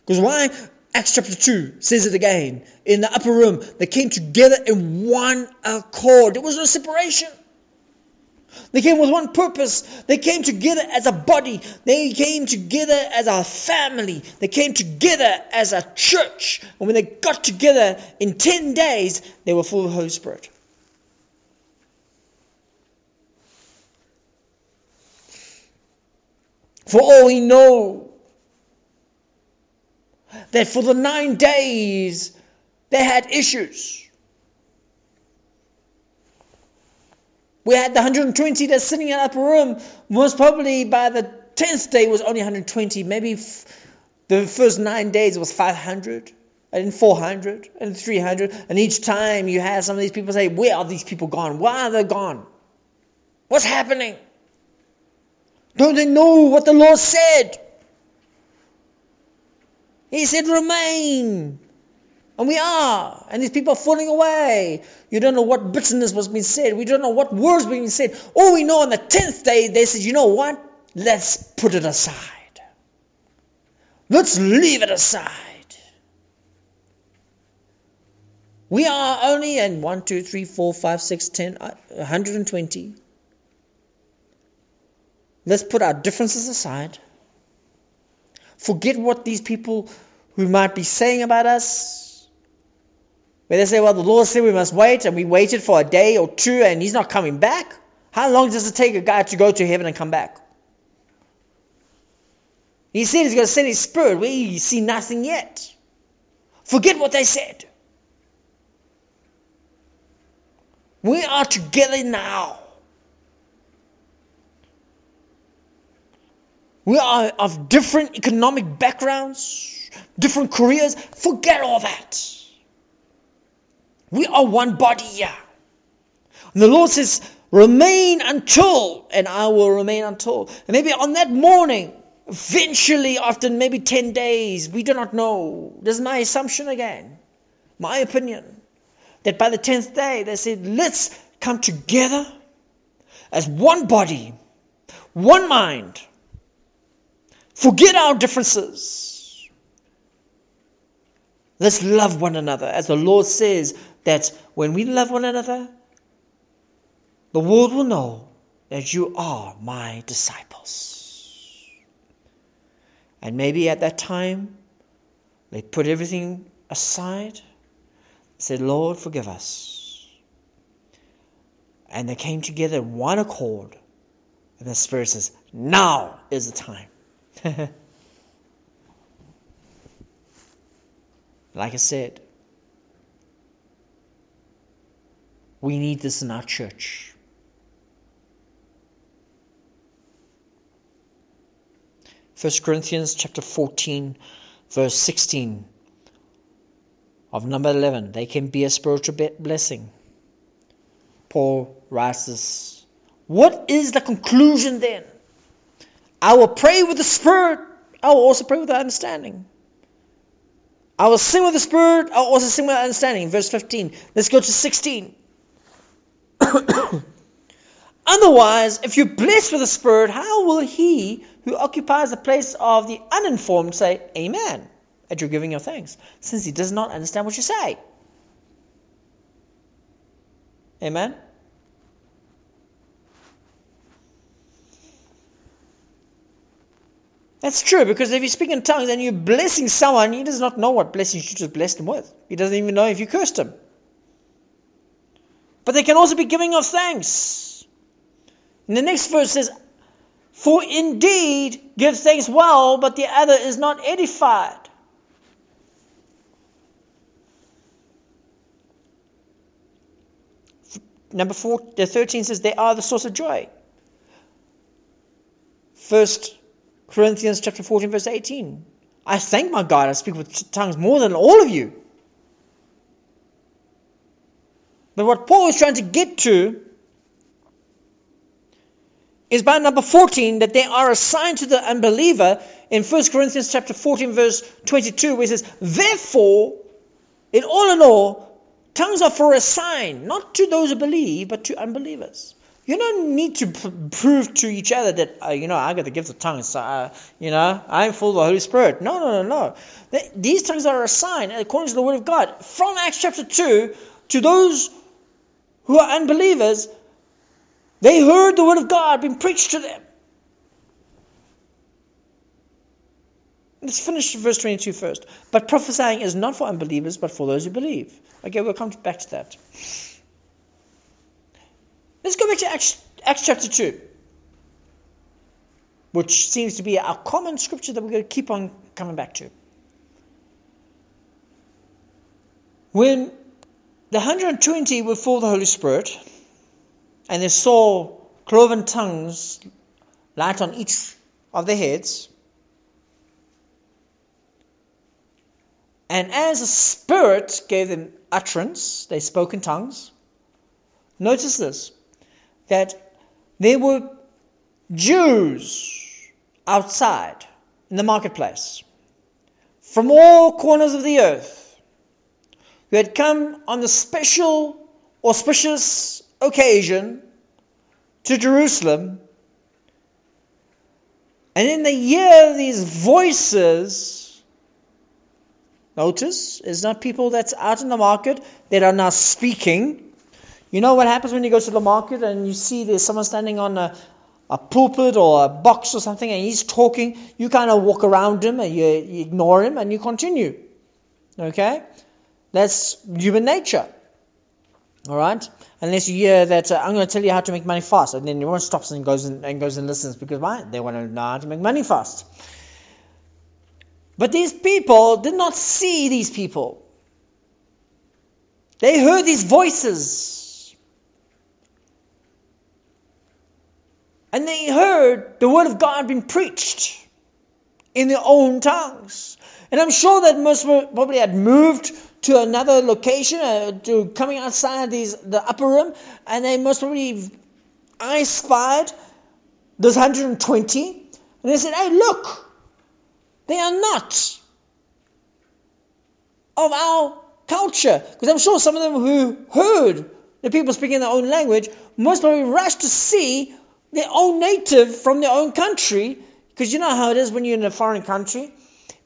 Because why? Acts chapter 2 says it again. In the upper room, they came together in one accord. There was no separation. They came with one purpose. They came together as a body. They came together as a family. They came together as a church. And when they got together in 10 days, they were full of the Holy Spirit. For all we know, that for the nine days they had issues. We had the 120 that's sitting in the upper room. Most probably by the 10th day was only 120. Maybe f- the first nine days was 500 and 400 and 300. And each time you had some of these people say, Where are these people gone? Why are they gone? What's happening? Don't they know what the Lord said? He said, Remain. And we are. And these people are falling away. You don't know what bitterness was being said. We don't know what words were being said. All we know on the tenth day, they said, you know what? Let's put it aside. Let's leave it aside. We are only in 1, 2, 3, 4, 5, 6, 10, uh, 120. Let's put our differences aside. Forget what these people who might be saying about us where they say, well, the Lord said we must wait, and we waited for a day or two, and he's not coming back. How long does it take a guy to go to heaven and come back? He said he's going to send his spirit. We see nothing yet. Forget what they said. We are together now. We are of different economic backgrounds, different careers. Forget all that. We are one body here. And the Lord says, remain until, and I will remain until. And maybe on that morning, eventually, after maybe 10 days, we do not know. This is my assumption again, my opinion, that by the 10th day, they said, let's come together as one body, one mind. Forget our differences. Let's love one another. As the Lord says, that when we love one another, the world will know that you are my disciples. And maybe at that time, they put everything aside, said, Lord, forgive us. And they came together in one accord. And the Spirit says, Now is the time. like I said, We need this in our church. First Corinthians chapter 14, verse 16 of number 11. They can be a spiritual blessing. Paul writes this. What is the conclusion then? I will pray with the Spirit. I will also pray with understanding. I will sing with the Spirit. I will also sing with understanding. Verse 15. Let's go to 16. Otherwise, if you're blessed with the Spirit, how will he who occupies the place of the uninformed say, Amen, at your giving of thanks, since he does not understand what you say? Amen? That's true because if you speak in tongues and you're blessing someone, he does not know what blessing you just blessed him with. He doesn't even know if you cursed him. But they can also be giving of thanks. And the next verse says, For indeed give thanks well, but the other is not edified. Number four, the 13 says, They are the source of joy. First Corinthians chapter 14, verse 18. I thank my God, I speak with tongues more than all of you. But what Paul is trying to get to is by number 14 that they are assigned to the unbeliever in 1 Corinthians chapter 14 verse 22 where it says, Therefore, in all in all, tongues are for a sign, not to those who believe, but to unbelievers. You don't need to prove to each other that, uh, you know, I got the gift of tongues, so, uh, you know, I'm full of the Holy Spirit. No, no, no, no. These tongues are a sign, according to the Word of God. From Acts chapter 2, to those who are unbelievers, they heard the word of God being preached to them. Let's finish verse 22 first. But prophesying is not for unbelievers, but for those who believe. Okay, we'll come back to that. Let's go back to Acts, Acts chapter 2, which seems to be a common scripture that we're going to keep on coming back to. When the 120 were full of the Holy Spirit, and they saw cloven tongues light on each of their heads. And as the Spirit gave them utterance, they spoke in tongues. Notice this that there were Jews outside in the marketplace from all corners of the earth who had come on the special, auspicious occasion to Jerusalem. And in the year these voices, notice, it's not people that's out in the market that are now speaking. You know what happens when you go to the market and you see there's someone standing on a, a pulpit or a box or something and he's talking, you kind of walk around him and you, you ignore him and you continue. Okay? That's human nature. All right? Unless you hear that uh, I'm going to tell you how to make money fast, and then everyone stops and goes and, and goes and listens because why? They want to know how to make money fast. But these people did not see these people. They heard these voices. And they heard the word of God being preached in their own tongues. And I'm sure that most probably had moved to another location, uh, to coming outside these the upper room, and they most probably I spied those 120, and they said, "Hey, look, they are not of our culture." Because I'm sure some of them who heard the people speaking their own language most probably rushed to see their own native from their own country. Because you know how it is when you're in a foreign country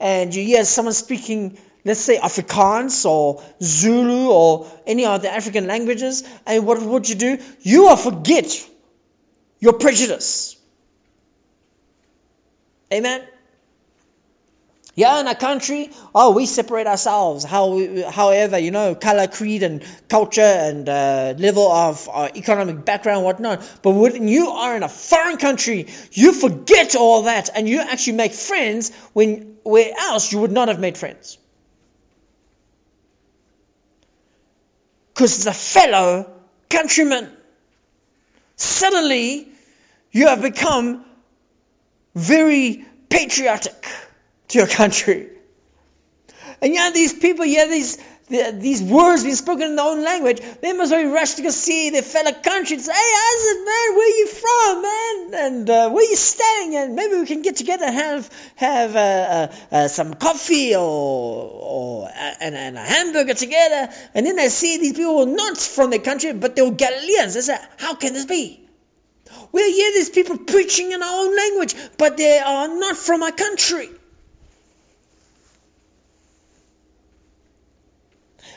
and you hear someone speaking let's say Afrikaans or Zulu or any other African languages, and what would you do? You will forget your prejudice. Amen. Yeah, in a country, oh, we separate ourselves. How, however, you know, color, creed, and culture, and uh, level of uh, economic background, whatnot. But when you are in a foreign country, you forget all that, and you actually make friends when where else you would not have made friends. because it's a fellow countryman. Suddenly, you have become very patriotic to your country. And yet these people, yeah, these the, these words being spoken in their own language, they must rushed to see their fellow country and say, hey, it, man? Where you from, man? And uh, where you staying? And maybe we can get together and have have uh, uh, uh some coffee or, or and, and, a hamburger together. And then they see these people not from their country, but they're Galileans. They say, how can this be? We hear these people preaching in our own language, but they are not from our country.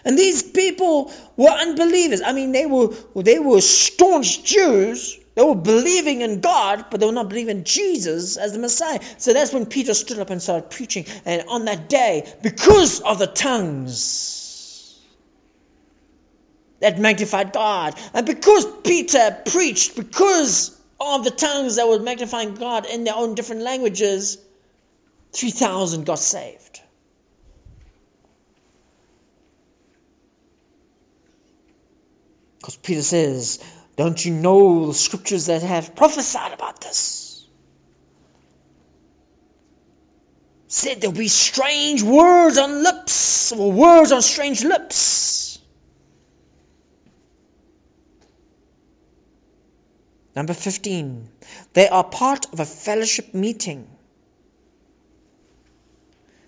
And these people were unbelievers. I mean, they were they were staunch Jews. They were believing in God, but they were not believing in Jesus as the Messiah. So that's when Peter stood up and started preaching. And on that day, because of the tongues that magnified God, and because Peter preached, because of the tongues that were magnifying God in their own different languages, 3,000 got saved. Because Peter says, Don't you know the scriptures that have prophesied about this? Said there'll be strange words on lips, or words on strange lips. Number 15, they are part of a fellowship meeting.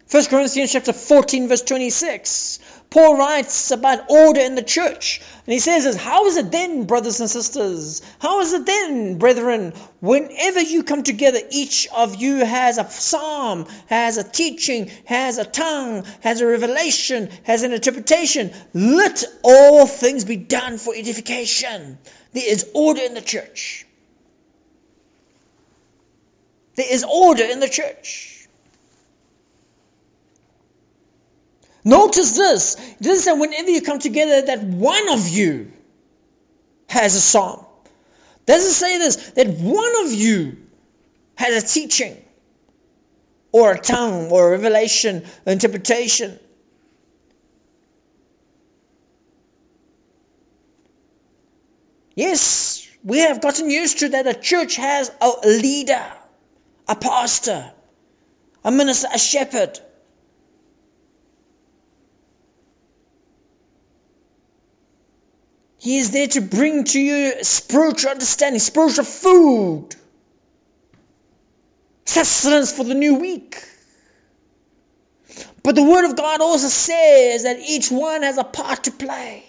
1 Corinthians chapter 14 verse 26. Paul writes about order in the church. And he says, How is it then, brothers and sisters? How is it then, brethren? Whenever you come together, each of you has a psalm, has a teaching, has a tongue, has a revelation, has an interpretation. Let all things be done for edification. There is order in the church. There is order in the church. Notice this. It doesn't say whenever you come together that one of you has a psalm. It doesn't say this, that one of you has a teaching or a tongue or a revelation or interpretation. Yes, we have gotten used to that a church has a leader, a pastor, a minister, a shepherd. He is there to bring to you spiritual understanding, spiritual food, sustenance for the new week. But the Word of God also says that each one has a part to play.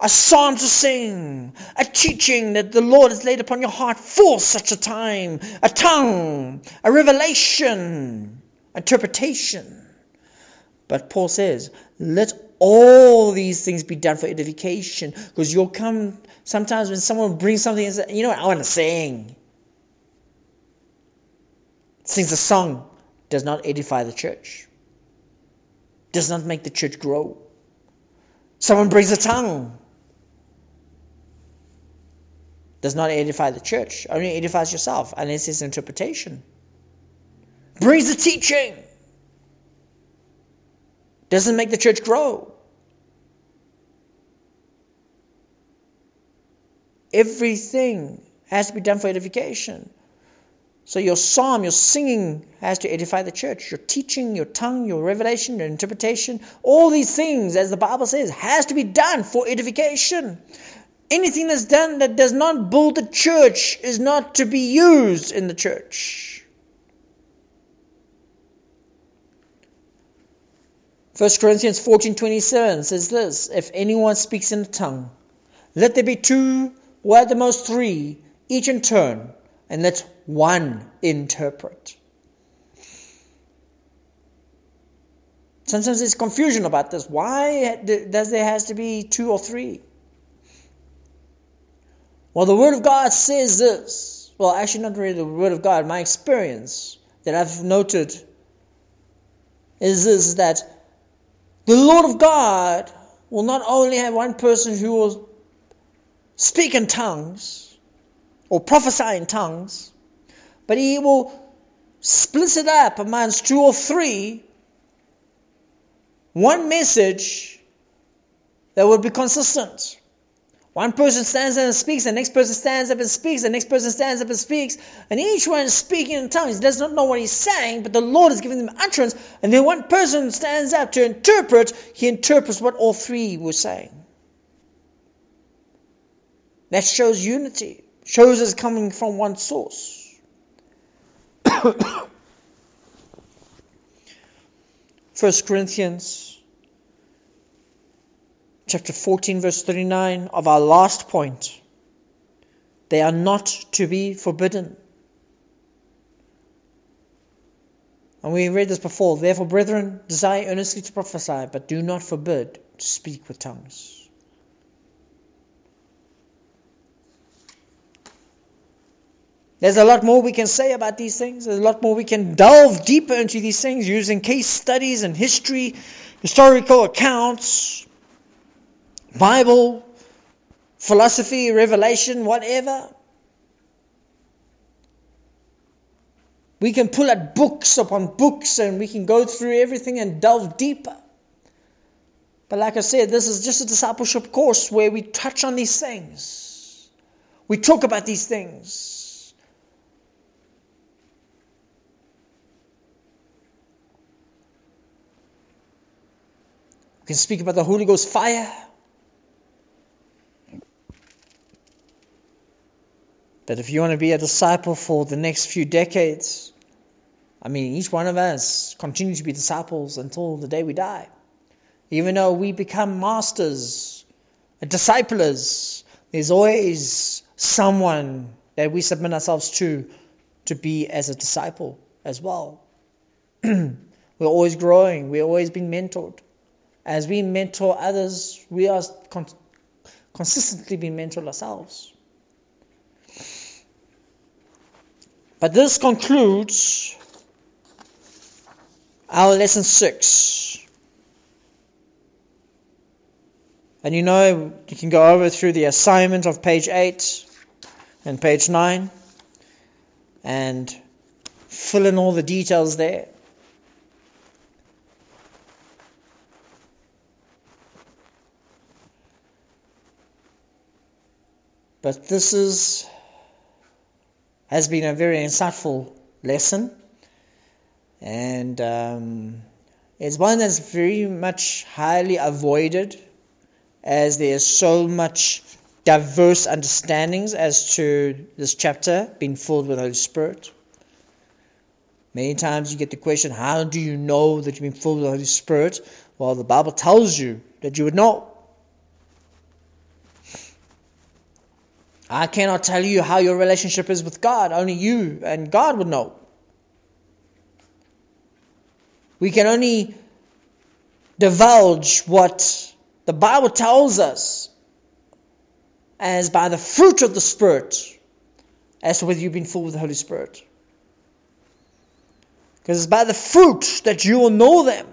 A psalm to sing, a teaching that the Lord has laid upon your heart for such a time, a tongue, a revelation, interpretation. But Paul says, let all these things be done for edification. Because you'll come sometimes when someone brings something and says, you know what, I want to sing. Sings a song, does not edify the church, does not make the church grow. Someone brings a tongue, does not edify the church, only edifies yourself, unless it's his interpretation. Brings the teaching, doesn't make the church grow. Everything has to be done for edification. So your psalm, your singing has to edify the church. Your teaching, your tongue, your revelation, your interpretation, all these things, as the Bible says, has to be done for edification. Anything that's done that does not build the church is not to be used in the church. 1 Corinthians 14:27 says this, if anyone speaks in a tongue, let there be two or at the most three, each in turn, and let one interpret. Sometimes there's confusion about this. Why does there has to be two or three? Well, the Word of God says this. Well, actually, not really the Word of God. My experience that I've noted is this that the Lord of God will not only have one person who will speak in tongues or prophesy in tongues, but he will split it up amongst two or three, one message that would be consistent, One person stands up and speaks, the next person stands up and speaks, the next person stands up and speaks, and each one is speaking in tongues. He does not know what he's saying, but the Lord is giving them utterance. And then one person stands up to interpret, he interprets what all three were saying. That shows unity, shows us coming from one source. First Corinthians chapter 14, verse 39 of our last point. They are not to be forbidden. And we read this before. Therefore, brethren, desire earnestly to prophesy, but do not forbid to speak with tongues. There's a lot more we can say about these things. There's a lot more we can delve deeper into these things using case studies and history, historical accounts, Bible, philosophy, revelation, whatever. We can pull out books upon books and we can go through everything and delve deeper. But like I said, this is just a discipleship course where we touch on these things. We talk about these things. We can speak about the Holy Ghost fire. That if you want to be a disciple for the next few decades, I mean, each one of us continue to be disciples until the day we die. Even though we become masters, disciplers, there's always someone that we submit ourselves to to be as a disciple as well. we're always growing, we're always being mentored. As we mentor others, we are con- consistently being mentored ourselves. But this concludes our lesson six. And you know, you can go over through the assignment of page 8 and page 9 and fill in all the details there. But this is has been a very insightful lesson. And um, it's one that's very much highly avoided as there's so much diverse understandings as to this chapter being filled with the Holy Spirit. Many times you get the question, How do you know that you've been filled with the Holy Spirit? Well, the Bible tells you that you would know. I cannot tell you how your relationship is with God. Only you and God would know. We can only divulge what the Bible tells us as by the fruit of the Spirit as to whether you've been full with the Holy Spirit. Because it's by the fruit that you will know them.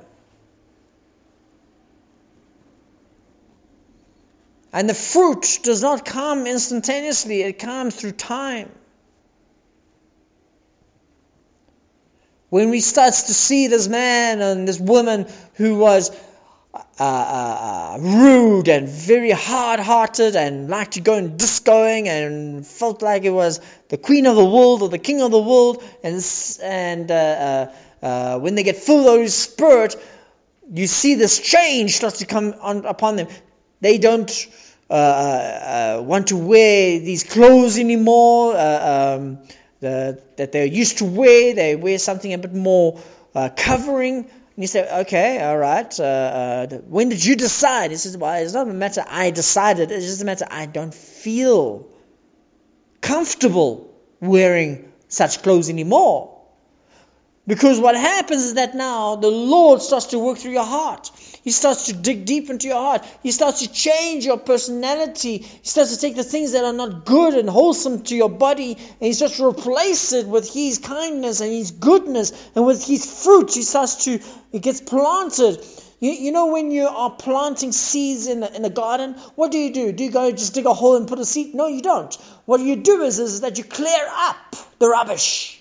And the fruit does not come instantaneously, it comes through time. When we start to see this man and this woman who was uh, uh, uh, rude and very hard hearted and liked to go and discoing and felt like it was the queen of the world or the king of the world, and, and uh, uh, uh, when they get full of Holy Spirit, you see this change starts to come on, upon them. They don't uh, uh, uh, want to wear these clothes anymore uh, um, the, that they're used to wear. They wear something a bit more uh, covering. And you say, okay, all right. Uh, when did you decide? He says, well, it's not a matter I decided. It's just a matter I don't feel comfortable wearing such clothes anymore. Because what happens is that now the Lord starts to work through your heart. He starts to dig deep into your heart. He starts to change your personality. He starts to take the things that are not good and wholesome to your body and he starts to replace it with His kindness and His goodness and with His fruit. He starts to, it gets planted. You, you know when you are planting seeds in the, in the garden, what do you do? Do you go just dig a hole and put a seed? No, you don't. What you do is, is that you clear up the rubbish.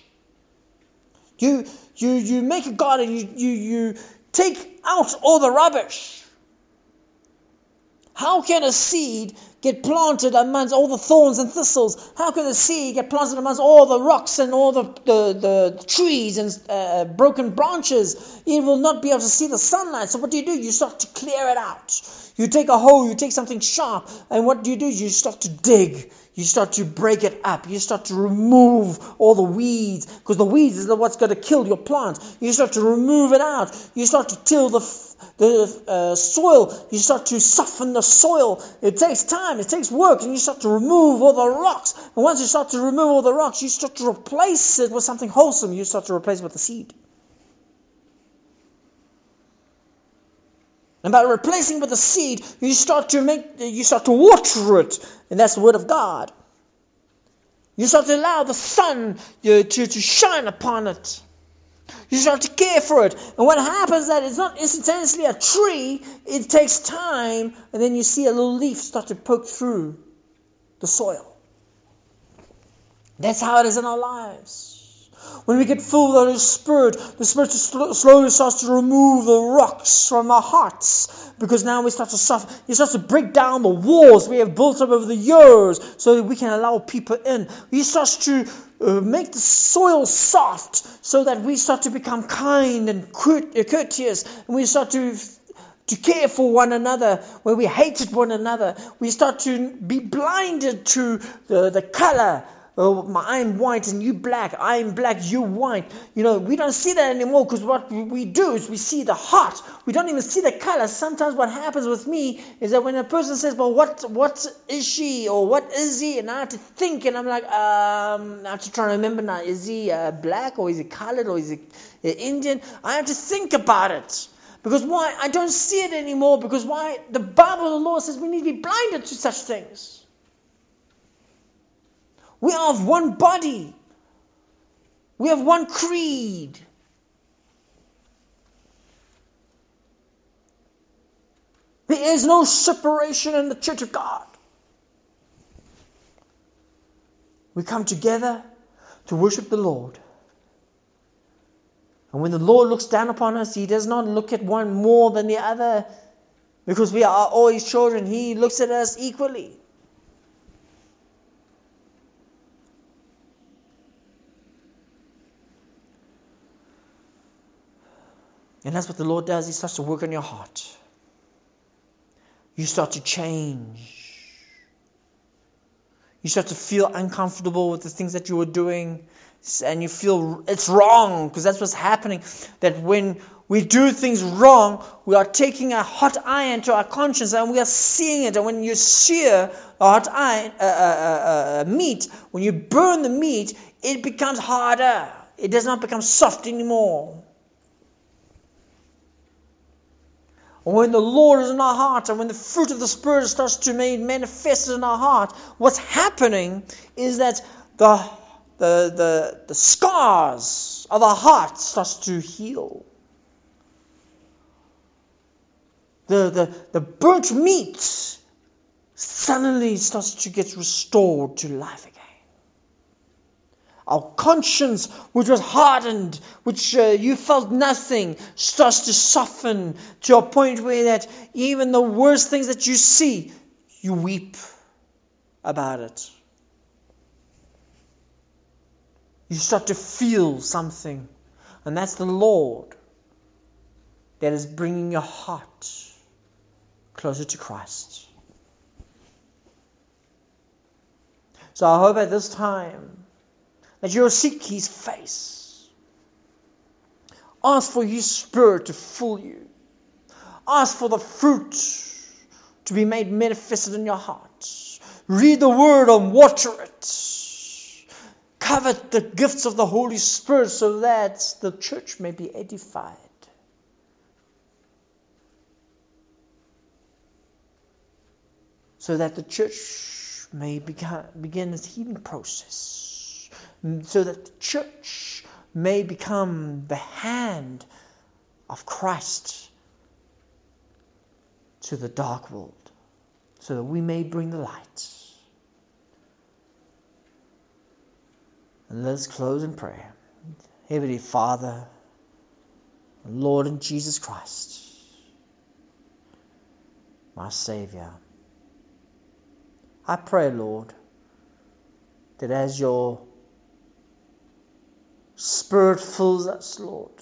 You, you, you make a garden, you, you, you take out all the rubbish. How can a seed get planted amongst all the thorns and thistles? How can a seed get planted amongst all the rocks and all the, the, the trees and uh, broken branches? It will not be able to see the sunlight. So what do you do? You start to clear it out. You take a hoe, you take something sharp, and what do you do? You start to dig. You start to break it up. You start to remove all the weeds, because the weeds is what's going to kill your plant. You start to remove it out. You start to till the the uh, soil, you start to soften the soil. It takes time, it takes work, and you start to remove all the rocks. And once you start to remove all the rocks, you start to replace it with something wholesome. You start to replace it with the seed. And by replacing with a seed, you start to make, you start to water it, and that's the word of God. You start to allow the sun uh, to, to shine upon it. You start to care for it. And what happens is that it's not instantaneously a tree, it takes time, and then you see a little leaf start to poke through the soil. That's how it is in our lives. When we get filled with the Spirit, the Spirit slowly starts to remove the rocks from our hearts because now we start to suffer. He starts to break down the walls we have built up over the years so that we can allow people in. He starts to uh, make the soil soft so that we start to become kind and uh, courteous and we start to to care for one another, where we hated one another. We start to be blinded to the, the color oh, I'm white and you black, I'm black, you white. You know, we don't see that anymore because what we do is we see the heart. We don't even see the color. Sometimes what happens with me is that when a person says, well, what, what is she or what is he? And I have to think and I'm like, um, I have to try to remember now, is he uh, black or is he colored or is he uh, Indian? I have to think about it. Because why? I don't see it anymore. Because why? The Bible, the law says we need to be blinded to such things. We are of one body. We have one creed. There is no separation in the church of God. We come together to worship the Lord. And when the Lord looks down upon us, He does not look at one more than the other because we are all His children. He looks at us equally. And that's what the Lord does. He starts to work on your heart. You start to change. You start to feel uncomfortable with the things that you were doing, and you feel it's wrong because that's what's happening. That when we do things wrong, we are taking a hot iron to our conscience and we are seeing it. And when you sear a hot iron, uh, uh, uh, meat, when you burn the meat, it becomes harder. It does not become soft anymore. When the Lord is in our heart and when the fruit of the Spirit starts to be manifested in our heart, what's happening is that the, the, the, the scars of our heart starts to heal. The, the, the burnt meat suddenly starts to get restored to life again our conscience, which was hardened, which uh, you felt nothing, starts to soften to a point where that even the worst things that you see, you weep about it. You start to feel something, and that's the Lord that is bringing your heart closer to Christ. So I hope at this time that you'll seek his face. Ask for his spirit to fill you. Ask for the fruit to be made manifested in your heart. Read the word and water it. Covet the gifts of the Holy Spirit so that the church may be edified. So that the church may begin its healing process so that the church may become the hand of Christ to the dark world, so that we may bring the light. And let's close in prayer. Heavenly Father, Lord and Jesus Christ, my Savior, I pray, Lord, that as your Spirit fills us, Lord,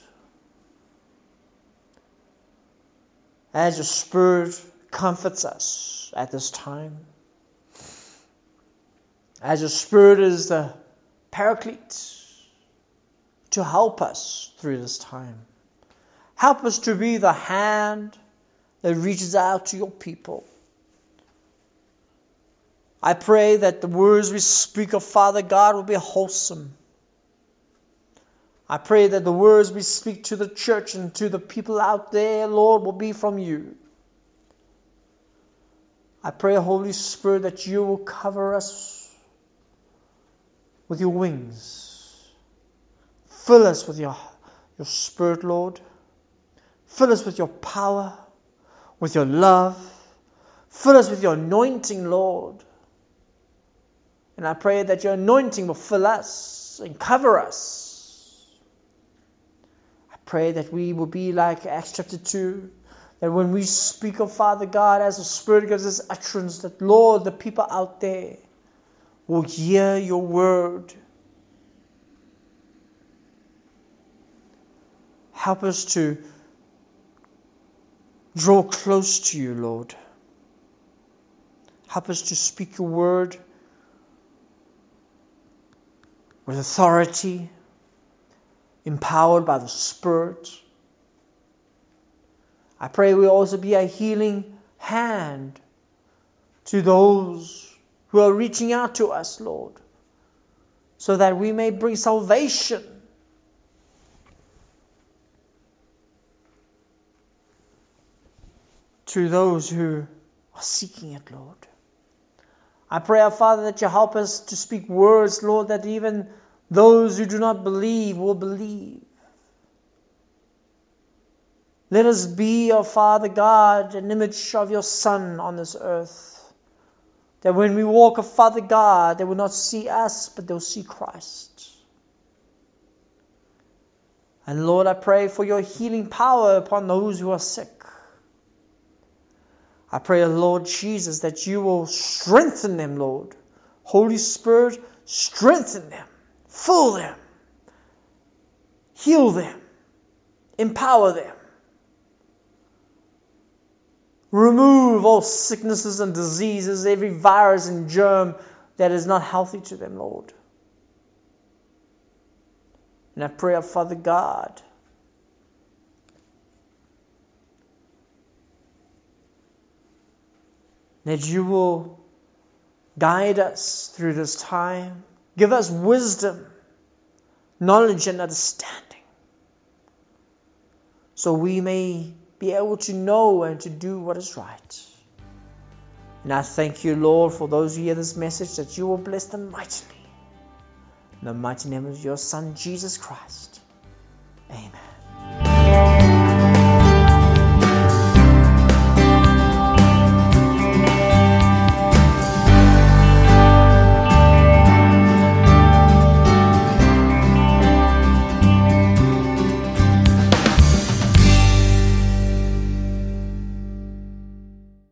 as your Spirit comforts us at this time, as your Spirit is the paraclete to help us through this time. Help us to be the hand that reaches out to your people. I pray that the words we speak of Father God will be wholesome. I pray that the words we speak to the church and to the people out there, Lord, will be from you. I pray, Holy Spirit, that you will cover us with your wings. Fill us with your, your Spirit, Lord. Fill us with your power, with your love. Fill us with your anointing, Lord. And I pray that your anointing will fill us and cover us Pray that we will be like Acts chapter 2, that when we speak of Father God, as the Spirit gives us utterance, that Lord, the people out there will hear your word. Help us to draw close to you, Lord. Help us to speak your word with authority empowered by the Spirit. I pray we also be a healing hand to those who are reaching out to us, Lord, so that we may bring salvation. To those who are seeking it, Lord. I pray, our Father, that you help us to speak words, Lord, that even those who do not believe will believe. Let us be, O Father God, an image of your Son on this earth. That when we walk, O Father God, they will not see us, but they'll see Christ. And Lord, I pray for your healing power upon those who are sick. I pray, Lord Jesus, that you will strengthen them, Lord. Holy Spirit, strengthen them. Fill them, heal them, empower them. Remove all sicknesses and diseases, every virus and germ that is not healthy to them, Lord. And I pray, Father God, that you will guide us through this time Give us wisdom, knowledge, and understanding so we may be able to know and to do what is right. And I thank you, Lord, for those who hear this message that you will bless them mightily. In the mighty name of your Son, Jesus Christ. Amen.